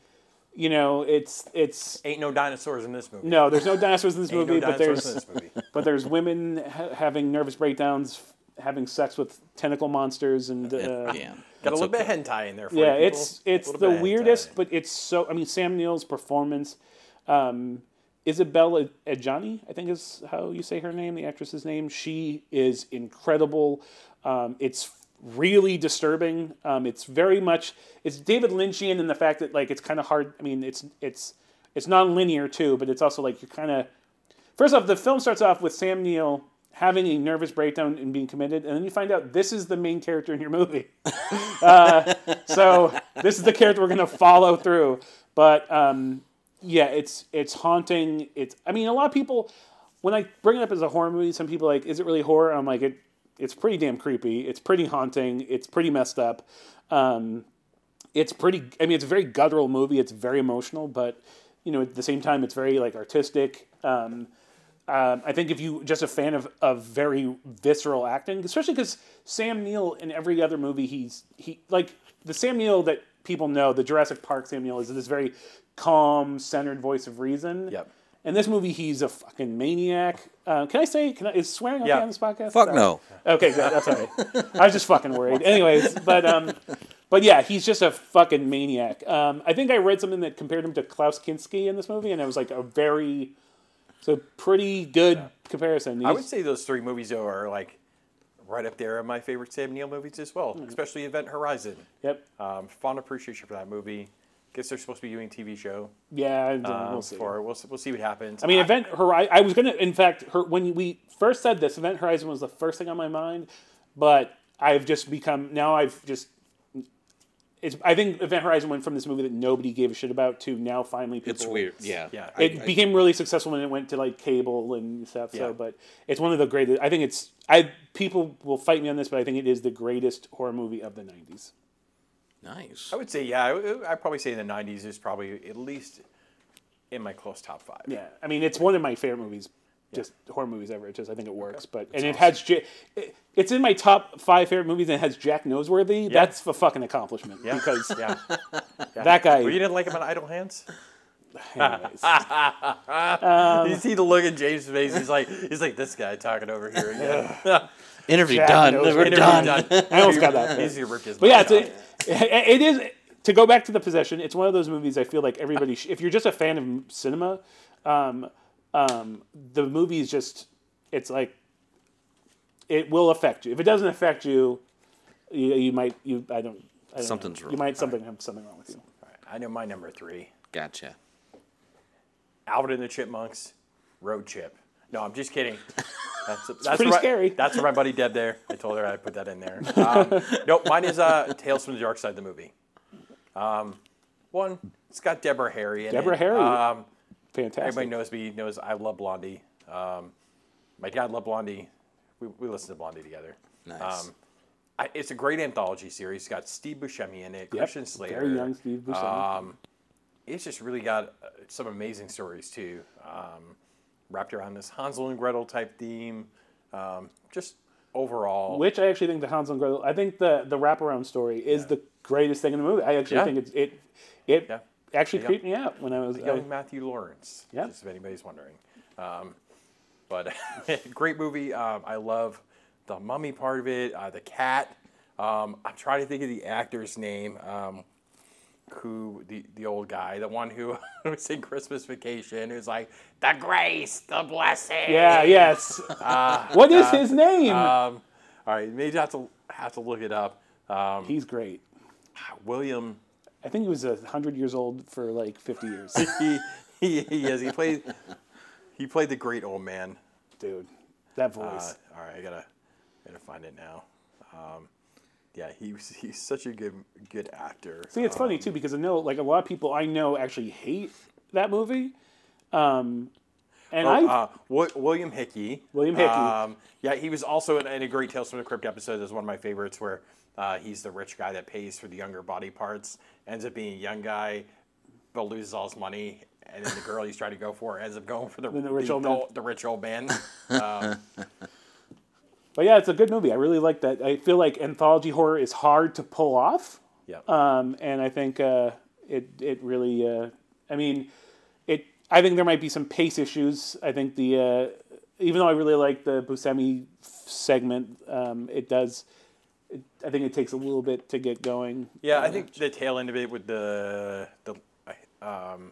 you know, it's it's Ain't no dinosaurs in this movie. no, there's no dinosaurs in this Ain't movie, no but there's in this movie. but there's women ha- having nervous breakdowns, having sex with tentacle monsters, and uh, yeah. yeah, Got a little okay. bit of hentai in there. For you it's it's the bit hentai. weirdest, but it's so. I mean, Sam Neill's performance. Um, Isabella Adjani, I think is how you say her name, the actress's name. She is incredible. Um, it's really disturbing. Um, it's very much it's David Lynchian in the fact that like it's kind of hard. I mean, it's it's it's non-linear too, but it's also like you're kind of First off, the film starts off with Sam Neill having a nervous breakdown and being committed, and then you find out this is the main character in your movie. uh, so this is the character we're going to follow through. But um, yeah, it's it's haunting. It's I mean, a lot of people when I bring it up as a horror movie, some people are like, is it really horror? I'm like, it it's pretty damn creepy. It's pretty haunting. It's pretty messed up. Um, it's pretty i mean it's a very guttural movie it's very emotional but you know at the same time it's very like artistic um, um, i think if you just a fan of, of very visceral acting especially because sam neill in every other movie he's he like the sam neill that people know the jurassic park sam neill is this very calm centered voice of reason Yep. in this movie he's a fucking maniac uh, can i say can I, is swearing okay Yeah. on this podcast Fuck Sorry. no. Okay, good. That's all right. I was just fucking worried. Anyways, but um, but yeah, he's just a fucking maniac. Um, I think I read something that compared him to Klaus Kinski in this movie, and it was like a very, so pretty good comparison. I would say those three movies though are like right up there are my favorite Sam Neill movies as well, Hmm. especially Event Horizon. Yep. Um, fond appreciation for that movie. Guess they're supposed to be doing a TV show. Yeah. I don't- Um, we'll see. For we'll, we'll see what happens. I mean, Event Horizon. I was gonna, in fact, her, when we first said this, Event Horizon was the first thing on my mind, but I've just become now. I've just. It's, I think Event Horizon went from this movie that nobody gave a shit about to now finally people. It's weird. Yeah. Yeah. It I- became really successful when it went to like cable and stuff. Yeah. So, but it's one of the greatest. I think it's. I people will fight me on this, but I think it is the greatest horror movie of the '90s. Nice. I would say yeah. I, I'd probably say in the '90s is probably at least in my close top five. Yeah, I mean it's one of my favorite movies, just horror movies ever. It just I think it works. But and it has J- it- it's in my top five favorite movies, and it has Jack Noseworthy. That's a fucking accomplishment Yeah. because Yeah. that guy. Well, you didn't like him on Idle Hands? anyways. Um, you see the look in James' face. He's like, he's like this guy talking over here again. Interview Jack done. knows We're what done. I almost got that. He's ripped his But yeah, mind it's out. a, it is to go back to the possession. It's one of those movies I feel like everybody. Sh- if you're just a fan of cinema, um, um, the movie is just. It's like. It will affect you. If it doesn't affect you, you, you might you I don't. I don't Something's know. wrong. You might something have something wrong with you. All right, I know my number three. Gotcha. Alvin and the Chipmunks, Road Chip. No, I'm just kidding. That's, that's pretty where- scary. That's for my buddy Deb there. I told her I'd put that in there. Um, nope, mine is uh, Tales from the Dark Side, the movie. Um, one, it's got Deborah Harry in Deborah it. Harry. Um, Fantastic. everybody knows me, knows I love Blondie. Um, my dad loved Blondie. We, we listened to Blondie together. Nice. Um, I, it's a great anthology series. It's got Steve Buscemi in it, Yep, Christian Slater. Very young Steve Buscemi. Um, it's just really got uh, some amazing stories too, um, wrapped around this Hansel and Gretel type theme. Um, just overall, Which I actually think the Hansel and Gretel. I think the the wraparound story is the greatest thing in the movie. I actually Yeah. think it's it it Yeah. actually Yeah. creeped me out when I was. young I- Matthew Lawrence. Yeah. Just if anybody's wondering. Um, but great movie. Um, I love the mummy part of it. Uh, the cat. Um, I'm trying to think of the actor's name. Um, who the the old guy, the one who was in Christmas Vacation, who's like the grace, the blessing. yeah. Yes. what is his name? Um, all right, maybe I have to have to look it up. Um, He's great. William. I think he was a hundred years old for like fifty years, He, he, he is. He played. He played the great old man. dude. That Uh, voice. all right, I gotta gotta find it now. Um, yeah, he was, he's such a good good actor. See, it's funny too because I know like a lot of people I know actually hate that movie. Um, and I Oh, uh, Wi- William Hickey. William Hickey. Um, yeah, he was also in, in a great Tales from the Crypt episode. That's one of my favorites, where uh, he's the rich guy that pays for the younger body parts, ends up being a young guy, but loses all his money, and then the girl he's trying to go for ends up going for the, the rich old man. the rich old man. Um, but yeah, it's a good movie. I really like that. I feel like anthology horror is hard to pull off. yeah. um, and I think uh, it it really. Uh, I mean, it. I think there might be some pace issues. I think the uh, even though I really like the Buscemi segment, um, it does. It, I think it takes a little bit to get going. Yeah, I think the tail end of it with the the um,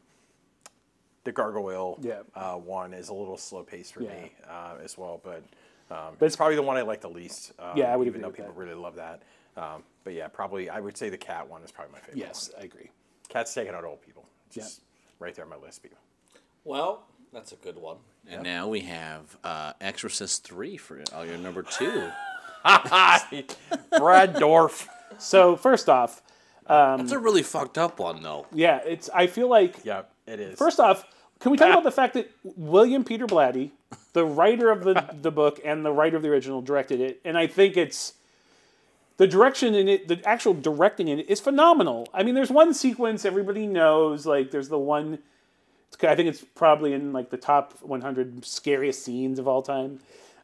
the gargoyle Yeah. uh, one is a little slow paced for Yeah. me uh, as well, but um, But it's probably the one I like the least. Um, Yeah, I would even agree though with people that. really love that. Um, but yeah, probably I would say the cat one is probably my favorite. Yes, I agree. cat's taking out old people. Just right there on my list, people. Well, that's a good one. And now we have uh, Exorcist 3 for oh, your number two. Brad Dourif. So first off, That's a really fucked up one, though. yeah, it's. I feel like Yeah, it is. First off, can we talk about the fact that William Peter Blatty, the writer of the, the book and the writer of the original, directed it, and I think it's the direction in it, the actual directing in it is phenomenal. I mean, there's one sequence everybody knows, like there's the one. I think it's probably in like the top 100 scariest scenes of all time.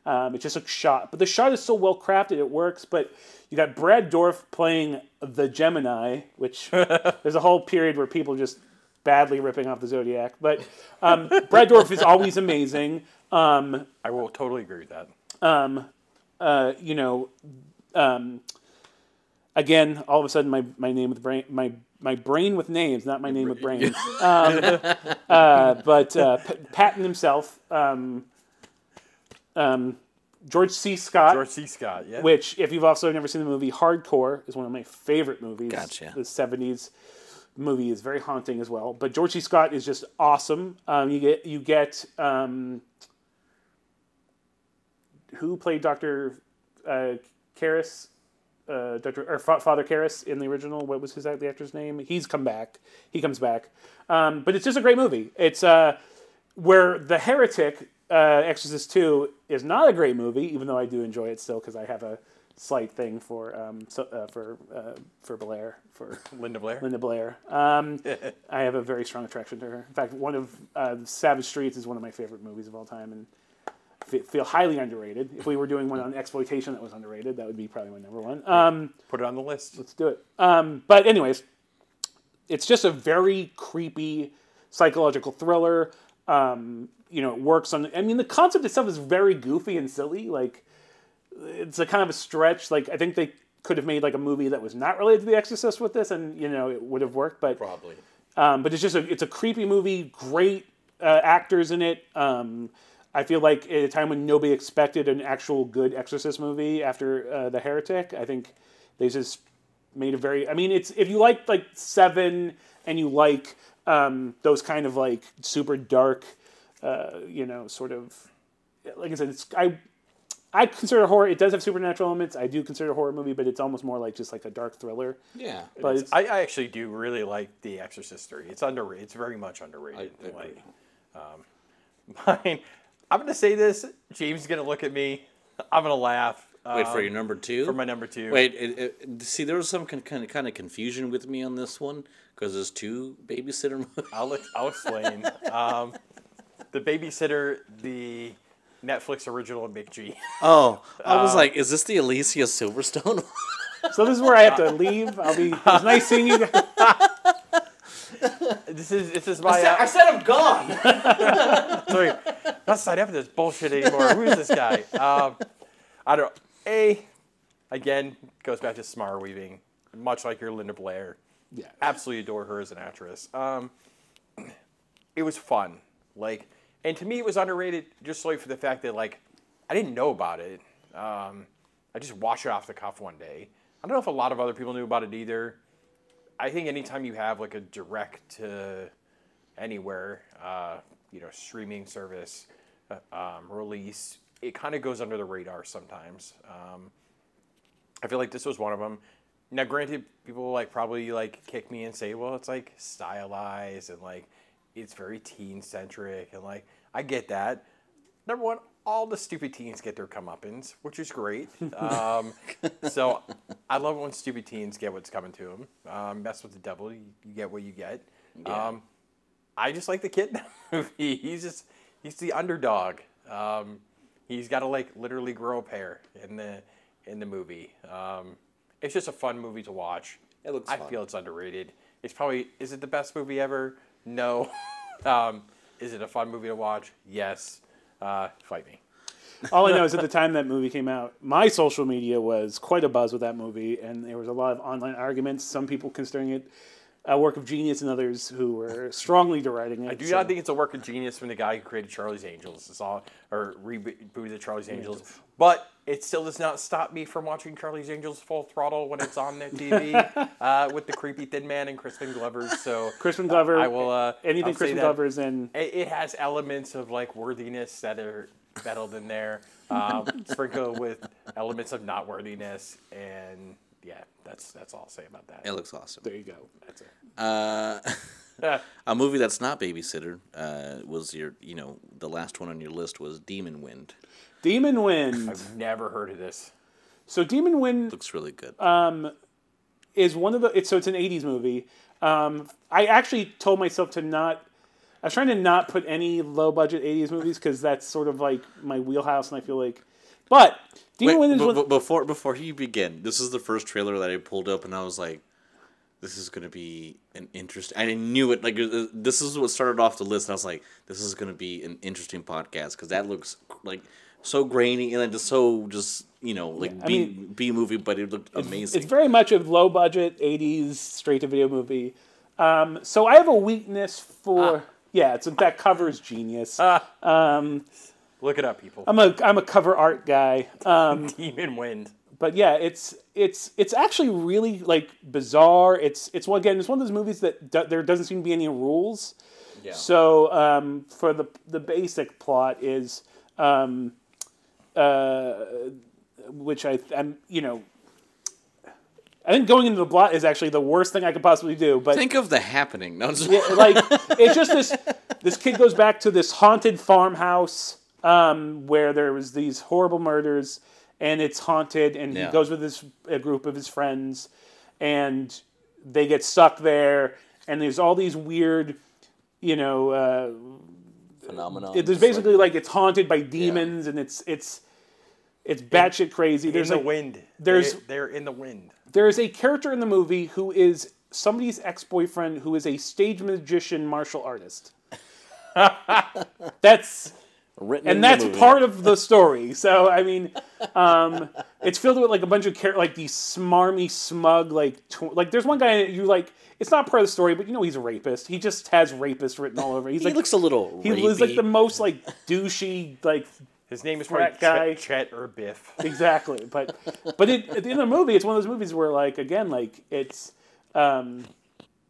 Um, it's just a shot, but the shot is so well crafted, it works. But you got Brad Dourif playing the Gemini, which there's a whole period where people just badly ripping off the Zodiac. But um, Brad Dourif is always amazing. Um, I will totally agree with that. uh, you know, um, again, all of a sudden, my, my name with brain, my my brain with names, not my name with brains. Um, uh, but uh, P- Patton himself, um, um, George C. Scott. George C. Scott. Yeah. Which, if you've also never seen the movie Hardcore, is one of my favorite movies. Gotcha. The '70s movie is very haunting as well. But George C. Scott is just awesome. Um, you get you get um, who played Doctor uh, Karras, uh, Doctor or Father Karras in the original. What was his the actor's name? He's come back. He comes back. Um, but it's just a great movie. It's uh, where the heretic uh, Exorcist Two is not a great movie, even though I do enjoy it still because I have a slight thing for um, so, uh, for uh, for Blair for Linda Blair. Linda Blair. Um, I have a very strong attraction to her. In fact, one of uh, Savage Streets is one of my favorite movies of all time, and feel highly underrated. If we were doing one on exploitation that was underrated, that would be probably my number one. Um, Put it on the list. let's do it. Um, but anyways, it's just a very creepy psychological thriller. Um, you know, it works on. I mean, the concept itself is very goofy and silly. Like, it's a kind of a stretch. Like, I think they could have made like a movie that was not related to The Exorcist with this, and you know, it would have worked. But Probably. um, but it's just a it's a creepy movie. Great uh, actors in it. Um, I feel like at a time when nobody expected an actual good Exorcist movie after uh, The Heretic, I think they just made a very. I mean, it's if you like like Seven and you like um, those kind of like super dark, uh, you know, sort of like I said, it's I I consider horror. It does have supernatural elements. I do consider it a horror movie, but it's almost more like just like a dark thriller. Yeah. But it's, I, I actually do really like The Exorcist three. It's underrated. It's very much underrated. I agree. like, um, mine. I'm gonna say this. James is gonna look at me. I'm gonna laugh. Wait for um, your number two. for my number two. Wait, it, it, see, there was some kind of kind of confusion with me on this one because there's two babysitter movies. I'll ex- I'll explain. um, the babysitter, the Netflix original McG. Oh, I was like, is this the Alicia Silverstone? so this is where I have to leave. I'll be. It was nice seeing you. This is this is my. I said I'm gone. sorry, not sign up for this bullshit anymore. Who is this guy? Um, I don't. A, again, goes back to Samara Weaving, much like your Linda Blair. Yeah. absolutely adore her as an actress. Um, it was fun, like, and to me, it was underrated just solely for the fact that like I didn't know about it. Um, I just watched it off the cuff one day. I don't know if a lot of other people knew about it either. I think anytime you have like a direct to anywhere, uh, you know, streaming service uh, um, release, it kind of goes under the radar sometimes. Um, I feel like this was one of them. Now, granted, people like probably like kick me and say, "Well, it's like stylized and like it's very teen centric," and like I get that. Number one, all the stupid teens get their comeuppance, which is great. Um, so I love when stupid teens get what's coming to them. Um, mess with the devil, you, you get what you get. Yeah. Um, I just like the kid in that movie. He's just he's the underdog. Um, he's got to like literally grow a pair in the in the movie. Um, it's just a fun movie to watch. It looks I fun. feel it's underrated. It's probably is it the best movie ever? No. um, is it a fun movie to watch? Yes. Uh, fight me. All I know is at the time that movie came out, my social media was quite a buzz with that movie, and there was a lot of online arguments. Some people considering it a work of genius, and others who were strongly deriding it. I do so- not think it's a work of genius from the guy who created Charlie's Angels. It's all or rebooted the Charlie's Angels, but it still does not stop me from watching Charlie's Angels full throttle when it's on the TV uh, with the creepy thin man and Crispin Glover. So Crispin Glover. I will. Uh, anything I'll Crispin Glover is in. It, it has elements of like worthiness that are settled in there, um, sprinkled with elements of not worthiness, and yeah, that's that's all I'll say about that. It looks awesome. There you go. That's it. Uh, a movie that's not Babysitter uh, was your, you know, the last one on your list was Demon Wind. Demon Wind. I've never heard of this. So Demon Wind Looks really good. Uh, is one of the. It's so it's an '80s movie. Um, I actually told myself to not. I was trying to not put any low budget '80s movies because that's sort of like my wheelhouse, and I feel like. But Demon Wait, b- b- before before you begin, this is the first trailer that I pulled up, and I was like, "This is gonna be an interesting." I knew it. Like uh, this is what started off the list, and I was like, "This is gonna be an interesting podcast because that looks like so grainy and then just so just you know like I B mean, B movie, but it looked amazing." It's very much a low budget '80s straight to video movie. Um, so I have a weakness for. Yeah, it's that cover's genius. Look it up, people. I'm a I'm a cover art guy. Um, Demon Wind. but yeah, it's it's it's actually really like bizarre. It's it's one again. It's one of those movies that do, there doesn't seem to be any rules. yeah. So um, for the the basic plot is, um, uh, which I I'm you know. I think going into the plot is actually the worst thing I could possibly do. But Think of the happening. No, just, yeah, like it's just this this kid goes back to this haunted farmhouse um, where there was these horrible murders and it's haunted and Yeah. he goes with his a group of his friends and they get stuck there and there's all these weird you know uh, phenomenon. it- there's basically like, it's haunted by demons and it's it's it's batshit crazy In there's the like, wind. there's- They- they're in the wind. there is a character in the movie who is somebody's ex-boyfriend who is a stage magician martial artist. that's written in and the that's movie. part of the story. So I mean, um, it's filled with like a bunch of char- like these smarmy, smug, like tw- like there's one guy you like. It's not part of the story, but you know he's a rapist. He just has rapist written all over. He's He like looks a little. he looks like the most like douchey like His name is probably guy. Chet, Chet or Biff. exactly. But but it, at the end of the movie, it's one of those movies where like again like it's um,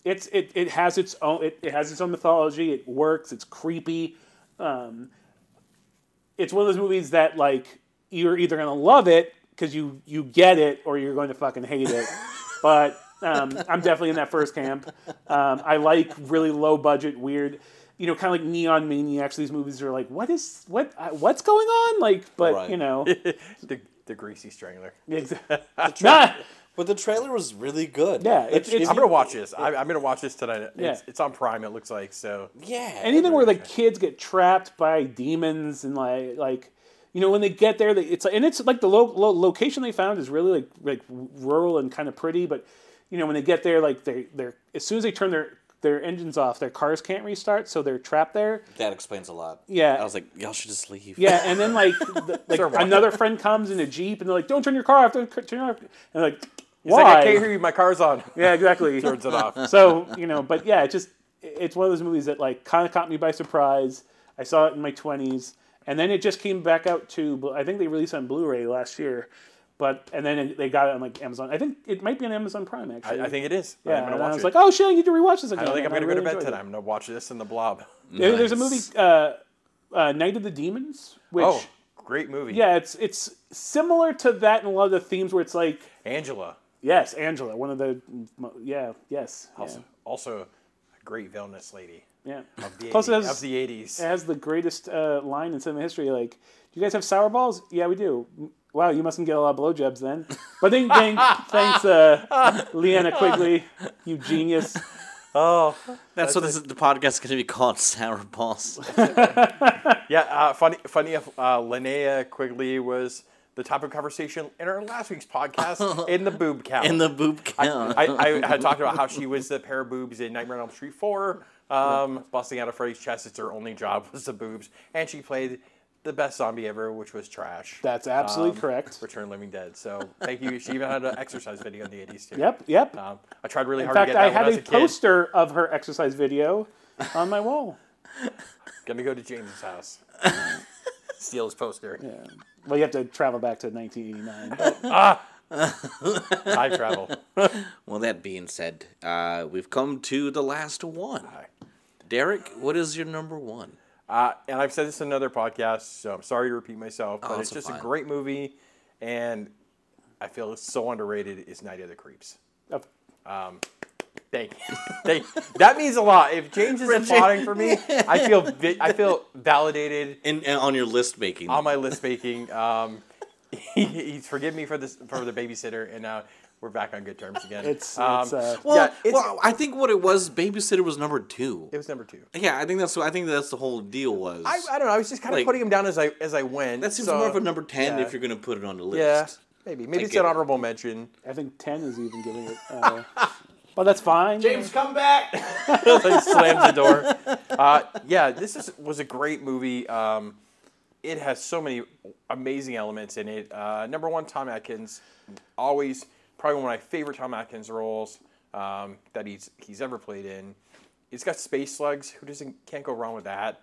it's it, it has its own it, it has its own mythology. It works. It's creepy. Um, it's one of those movies that like you're either gonna love it because you you get it, or you're going to fucking hate it. but um, I'm definitely in that first camp. Um, I like really low budget, weird. You know, kind of like Neon Maniacs. These movies are like, what is what? Uh, what's going on? Like, but Right. you know, the, the greasy strangler. exa- Nah, But the trailer was really good. yeah, it's, it's I'm gonna watch this. I, I'm gonna watch this tonight. It's, Yeah. it's on Prime. It looks like so. Yeah. anything where like kids get trapped by demons and like like you know when they get there they, it's and it's like the lo- lo- location they found is really like like rural and kind of pretty but you know when they get there like they they're as soon as they turn their their engines off their cars can't restart so they're trapped there That explains a lot. Yeah. I was like, y'all should just leave. yeah and then like the, like another friend comes in a jeep and they're like don't turn your car off don't turn it off and like why like, I can't hear you. My car's on. yeah exactly Turns it off. so you know, but yeah, it just it's one of those movies that like kind of caught me by surprise. I saw it in my twenties, and then it just came back out to. I think they released it on Blu-ray last year, but and then it, they got it on like Amazon. I think it might be on Amazon Prime actually. I, I think it is. yeah. I'm gonna and watch I was it. like, oh shit, I need to rewatch this again. I don't think I'm gonna go to bed tonight. I'm gonna watch this in the blob. There- There's a movie, uh, uh, Night of the Demons, which Oh, great movie. yeah, it's it's similar to that in a lot of the themes where it's like Angela. Yes, Angela, one of the yeah, yes, yeah, Also, also a great villainous lady yeah. of the, Plus, it 80s, has- of the 80s. It has the greatest uh, line in cinema history. Like, do you guys have sour balls? Yeah, we do. Wow, you mustn't get a lot of blowjobs then. But then, then thanks, uh, Linnea Quigley, you genius. Oh, That's what this, the podcast is going to be called, Sour Balls. yeah. Uh, funny, funny. If uh, Linnea Quigley was the topic of conversation in our last week's podcast in the boob count. In the boob count. I, I had talked about how she was the pair of boobs in Nightmare on Elm Street 4, um, busting out of Freddy's chest. It's her only job was the boobs, and she played the best zombie ever, which was Trash. That's absolutely Um, correct. Return of the Living Dead. So thank you. She even had an exercise video in the 80s too. Yep, yep. Um, I tried really In hard fact, to get that I when had was a a kid. poster of her exercise video on my wall. Gonna go to James's house. Steal his poster. Yeah. Well, you have to travel back to 1989. ah, I travel. well, that being said, uh, we've come to the last one. Derek, what is your number one? Uh, and I've said this in another podcast, so I'm sorry to repeat myself, but Oh, it's so just fine. a great movie, and I feel it's so underrated. Is Night of the Creeps. Of- Thank you. Thank that means a lot. If James is applauding for me, I feel vi- I feel validated In, in- on your list making. on my list making. Um, he, he's forgiven me for this for the babysitter, and now we're back on good terms again. It's- Um, it's, uh, well, yeah, it's, well, I think what it was, Babysitter was number two. it was number two. Yeah, I think that's I think that's the whole deal was. I, I don't know. I was just kind of Like- putting him down as I as I went. that seems so- more of a number ten yeah. if you're going to put it on the list. Yeah, maybe maybe I it's get an it. honorable mention. I think 10 is even giving it. Uh, but that's fine. James, come back. like slams the door. Uh, yeah, this is was a great movie. Um, it has so many amazing elements in it. Uh, number one, Tom Atkins, always probably one of my favorite Tom Atkins roles um, that he's he's ever played in. It's got space slugs. Who doesn't can't go wrong with that?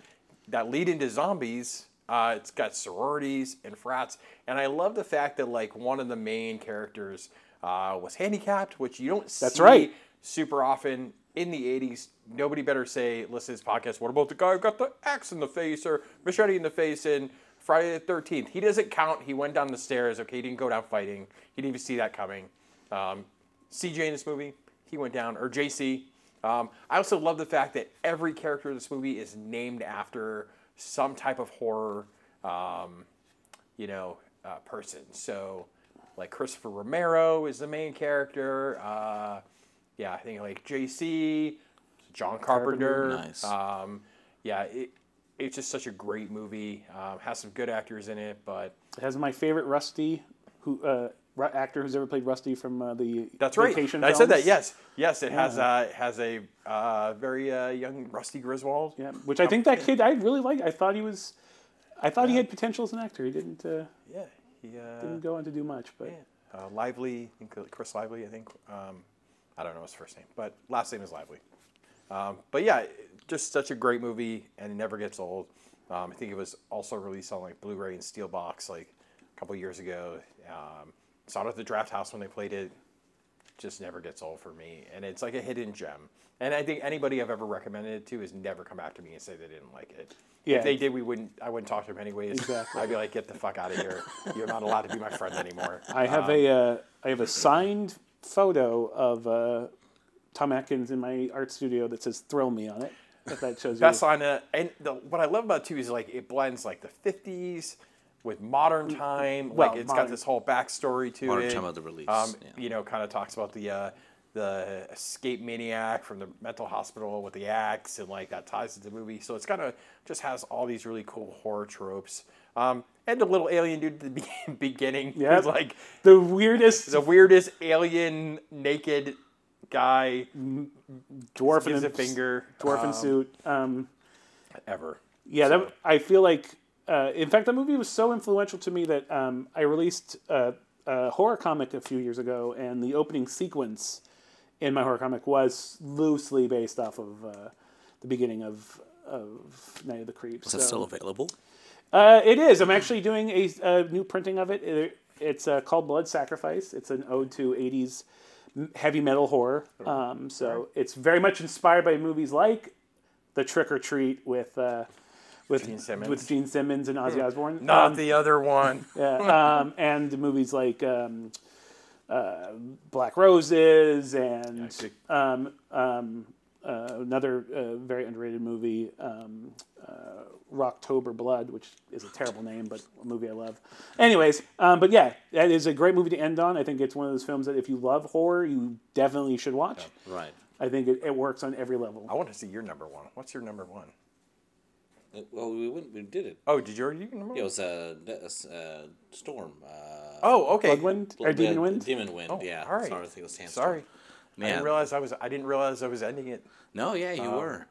That lead into zombies. Uh, it's got sororities and frats, and I love the fact that like one of the main characters uh, was handicapped, which you don't That's see right. super often in the 80s. Nobody better say, listen to this podcast, what about the guy who got the axe in the face or machete in the face in Friday the 13th? He doesn't count. He went down the stairs. Okay, he didn't go down fighting. He didn't even see that coming. Um, CJ in this movie, he went down, or JC. Um, I also love the fact that every character in this movie is named after some type of horror, um, you know, uh, person. So, like Christopher Romero is the main character. Uh, yeah, I think like JC, John Carpenter. Nice. Um, yeah, it, it's just such a great movie. Um, has some good actors in it, but It has my favorite Rusty, who uh, actor who's ever played Rusty from uh, the that's right. I said that. Yes, yes. It has uh, it has a uh, very uh, young Rusty Griswold. Yeah, which I think that kid I really liked. I thought he was, I thought he had potential as an actor. He didn't uh, Yeah, he uh, didn't go on to do much, but uh, Lively. I think Chris Lively. I think um, I don't know his first name, but last name is Lively. Um, but yeah, just such a great movie, and it never gets old. Um, I think it was also released on like Blu-ray and Steelbox like a couple years ago. Um, saw it at the Drafthouse when they played it. Just never gets old for me, and it's like a hidden gem. And I think anybody I've ever recommended it to has never come after me and say they didn't like it. Yeah. If they did, we wouldn't. I wouldn't talk to them anyways. Exactly. I'd be like, "Get the fuck out of here! You're not allowed to be my friend anymore." I have a uh, I have a signed photo of uh, Tom Atkins in my art studio that says "Thrill Me" on it. If that shows you. That's on it. And the, what I love about it too is like it blends like the '50s with modern time. well, like it's modern. got this whole backstory to Modern it. time of the release, Um, yeah. You know, kind of talks about the uh, the escape maniac from the mental hospital with the axe, and like that ties into the movie. So it's kind of just has all these really cool horror tropes. Um, and the little alien dude at the beginning, Yeah, who's like the weirdest the weirdest alien naked guy, dwarf in a a finger dwarf in um, suit. Um, ever. Yeah, So- that, I feel like, uh, in fact, that movie was so influential to me that um, I released a, a horror comic a few years ago, and the opening sequence in my horror comic was loosely based off of uh, the beginning of, of Night of the Creeps. Is that still available? Uh, it is. I'm actually doing a, a new printing of it. it it's uh, called Blood Sacrifice. It's an ode to 80s heavy metal horror. Um, so it's very much inspired by movies like The Trick or Treat with uh, with Gene Simmons. with Gene Simmons and Ozzy Osbourne. Not Um, the other one. yeah, um, and movies like um, uh, Black Roses and um, um, uh, another uh, very underrated movie, um, uh, Rocktober Blood, which is a terrible name, but a movie I love. Anyways, um, but yeah, that is a great movie to end on. I think it's one of those films that if you love horror, you definitely should watch. Right. I think it, it works on every level. I want to see your number one. What's your number one? Well, we went, we did it. Oh, did you already do your number Yeah, it was a, that- uh, Storm. Uh, Oh, okay. Bloodwind or Demon Wind? Demon Wind. Oh, yeah. all right. Sorry, I think it was Sandstorm. Sorry. I didn't realize I was. I didn't realize I was ending it. No, yeah, Um, you were.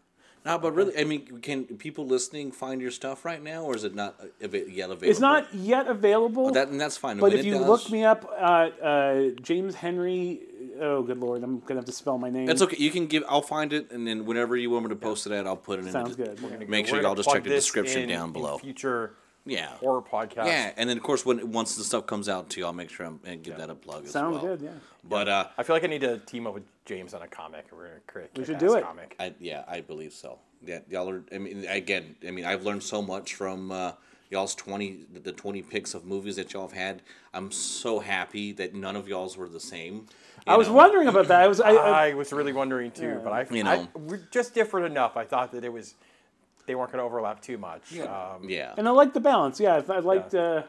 No, but really, I mean, can people listening find your stuff right now, or is it not uh, yet available? It's not yet available. Oh, that, and that's fine. But When if you does- look me up, uh, uh, James Henry. Oh, good lord! I'm gonna have to spell my name. It's okay. You can give. I'll find it, and then whenever you want me to post it at, I'll put it in. Sounds the, good. We're gonna Make We're sure gonna y'all just check the description in- down in below. future Yeah. horror podcast. Yeah, and then of course when once the stuff comes out too, I'll make sure I'm, and give that a plug as Sounds well. good. Yeah. But uh, I feel like I need to team up with James on a comic. We're gonna create. We should do it. Comic. I yeah, I believe so. Yeah, y'all are. I mean, again, I mean, I've learned so much from uh, y'all's twenty, the twenty picks of movies that y'all have had. I'm so happy that none of y'all's were the same. I was know? wondering about that. I was. I, I, I was really wondering too, but I, You I- know. we're just different enough. I thought that it was they weren't going to overlap too much. Yeah. Um, Yeah, and I like the balance. Yeah, I liked. Uh,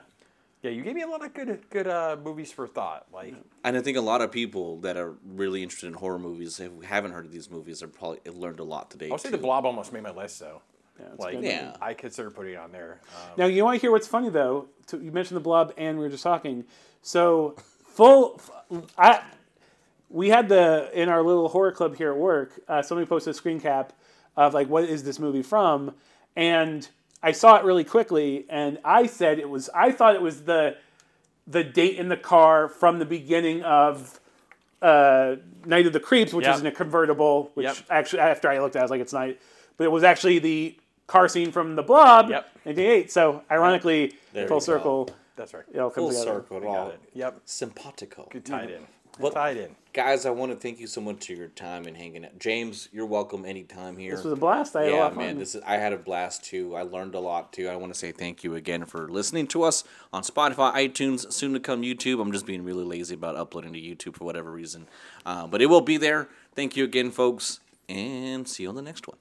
yeah, you gave me a lot of good good uh, movies for thought. Like and I think a lot of people that are really interested in horror movies who haven't heard of these movies have probably learned a lot today. I would say too. the Blob almost made my list though. yeah, Like. Yeah. I consider putting it on there. Um, Now you want to hear what's funny though? To, you mentioned the blob, and we were just talking. So full, I we had the in our little horror club here at work. Uh, somebody posted a screen cap of like, what is this movie from? And I saw it really quickly, and I said it was. I thought it was the the date in the car from the beginning of uh, Night of the Creeps, which Yep. is in a convertible. Which Yep. actually, after I looked at, it, I was like, it's night. But it was actually the car scene from The Blob, Yep. 1988. So ironically, There full you go. circle, that's right. it all comes full together. circle at Got all. it. Yep. Simpatico. Good tied in. What- tied in. Guys, I want to thank you so much for your time and hanging out. James, you're welcome anytime here. This was a blast. I had a lot yeah, man, this is I had a blast too. I learned a lot too. I want to say thank you again for listening to us on Spotify, iTunes, soon to come YouTube. I'm just being really lazy about uploading to YouTube for whatever reason, uh, but it will be there. Thank you again, folks, and see you on the next one.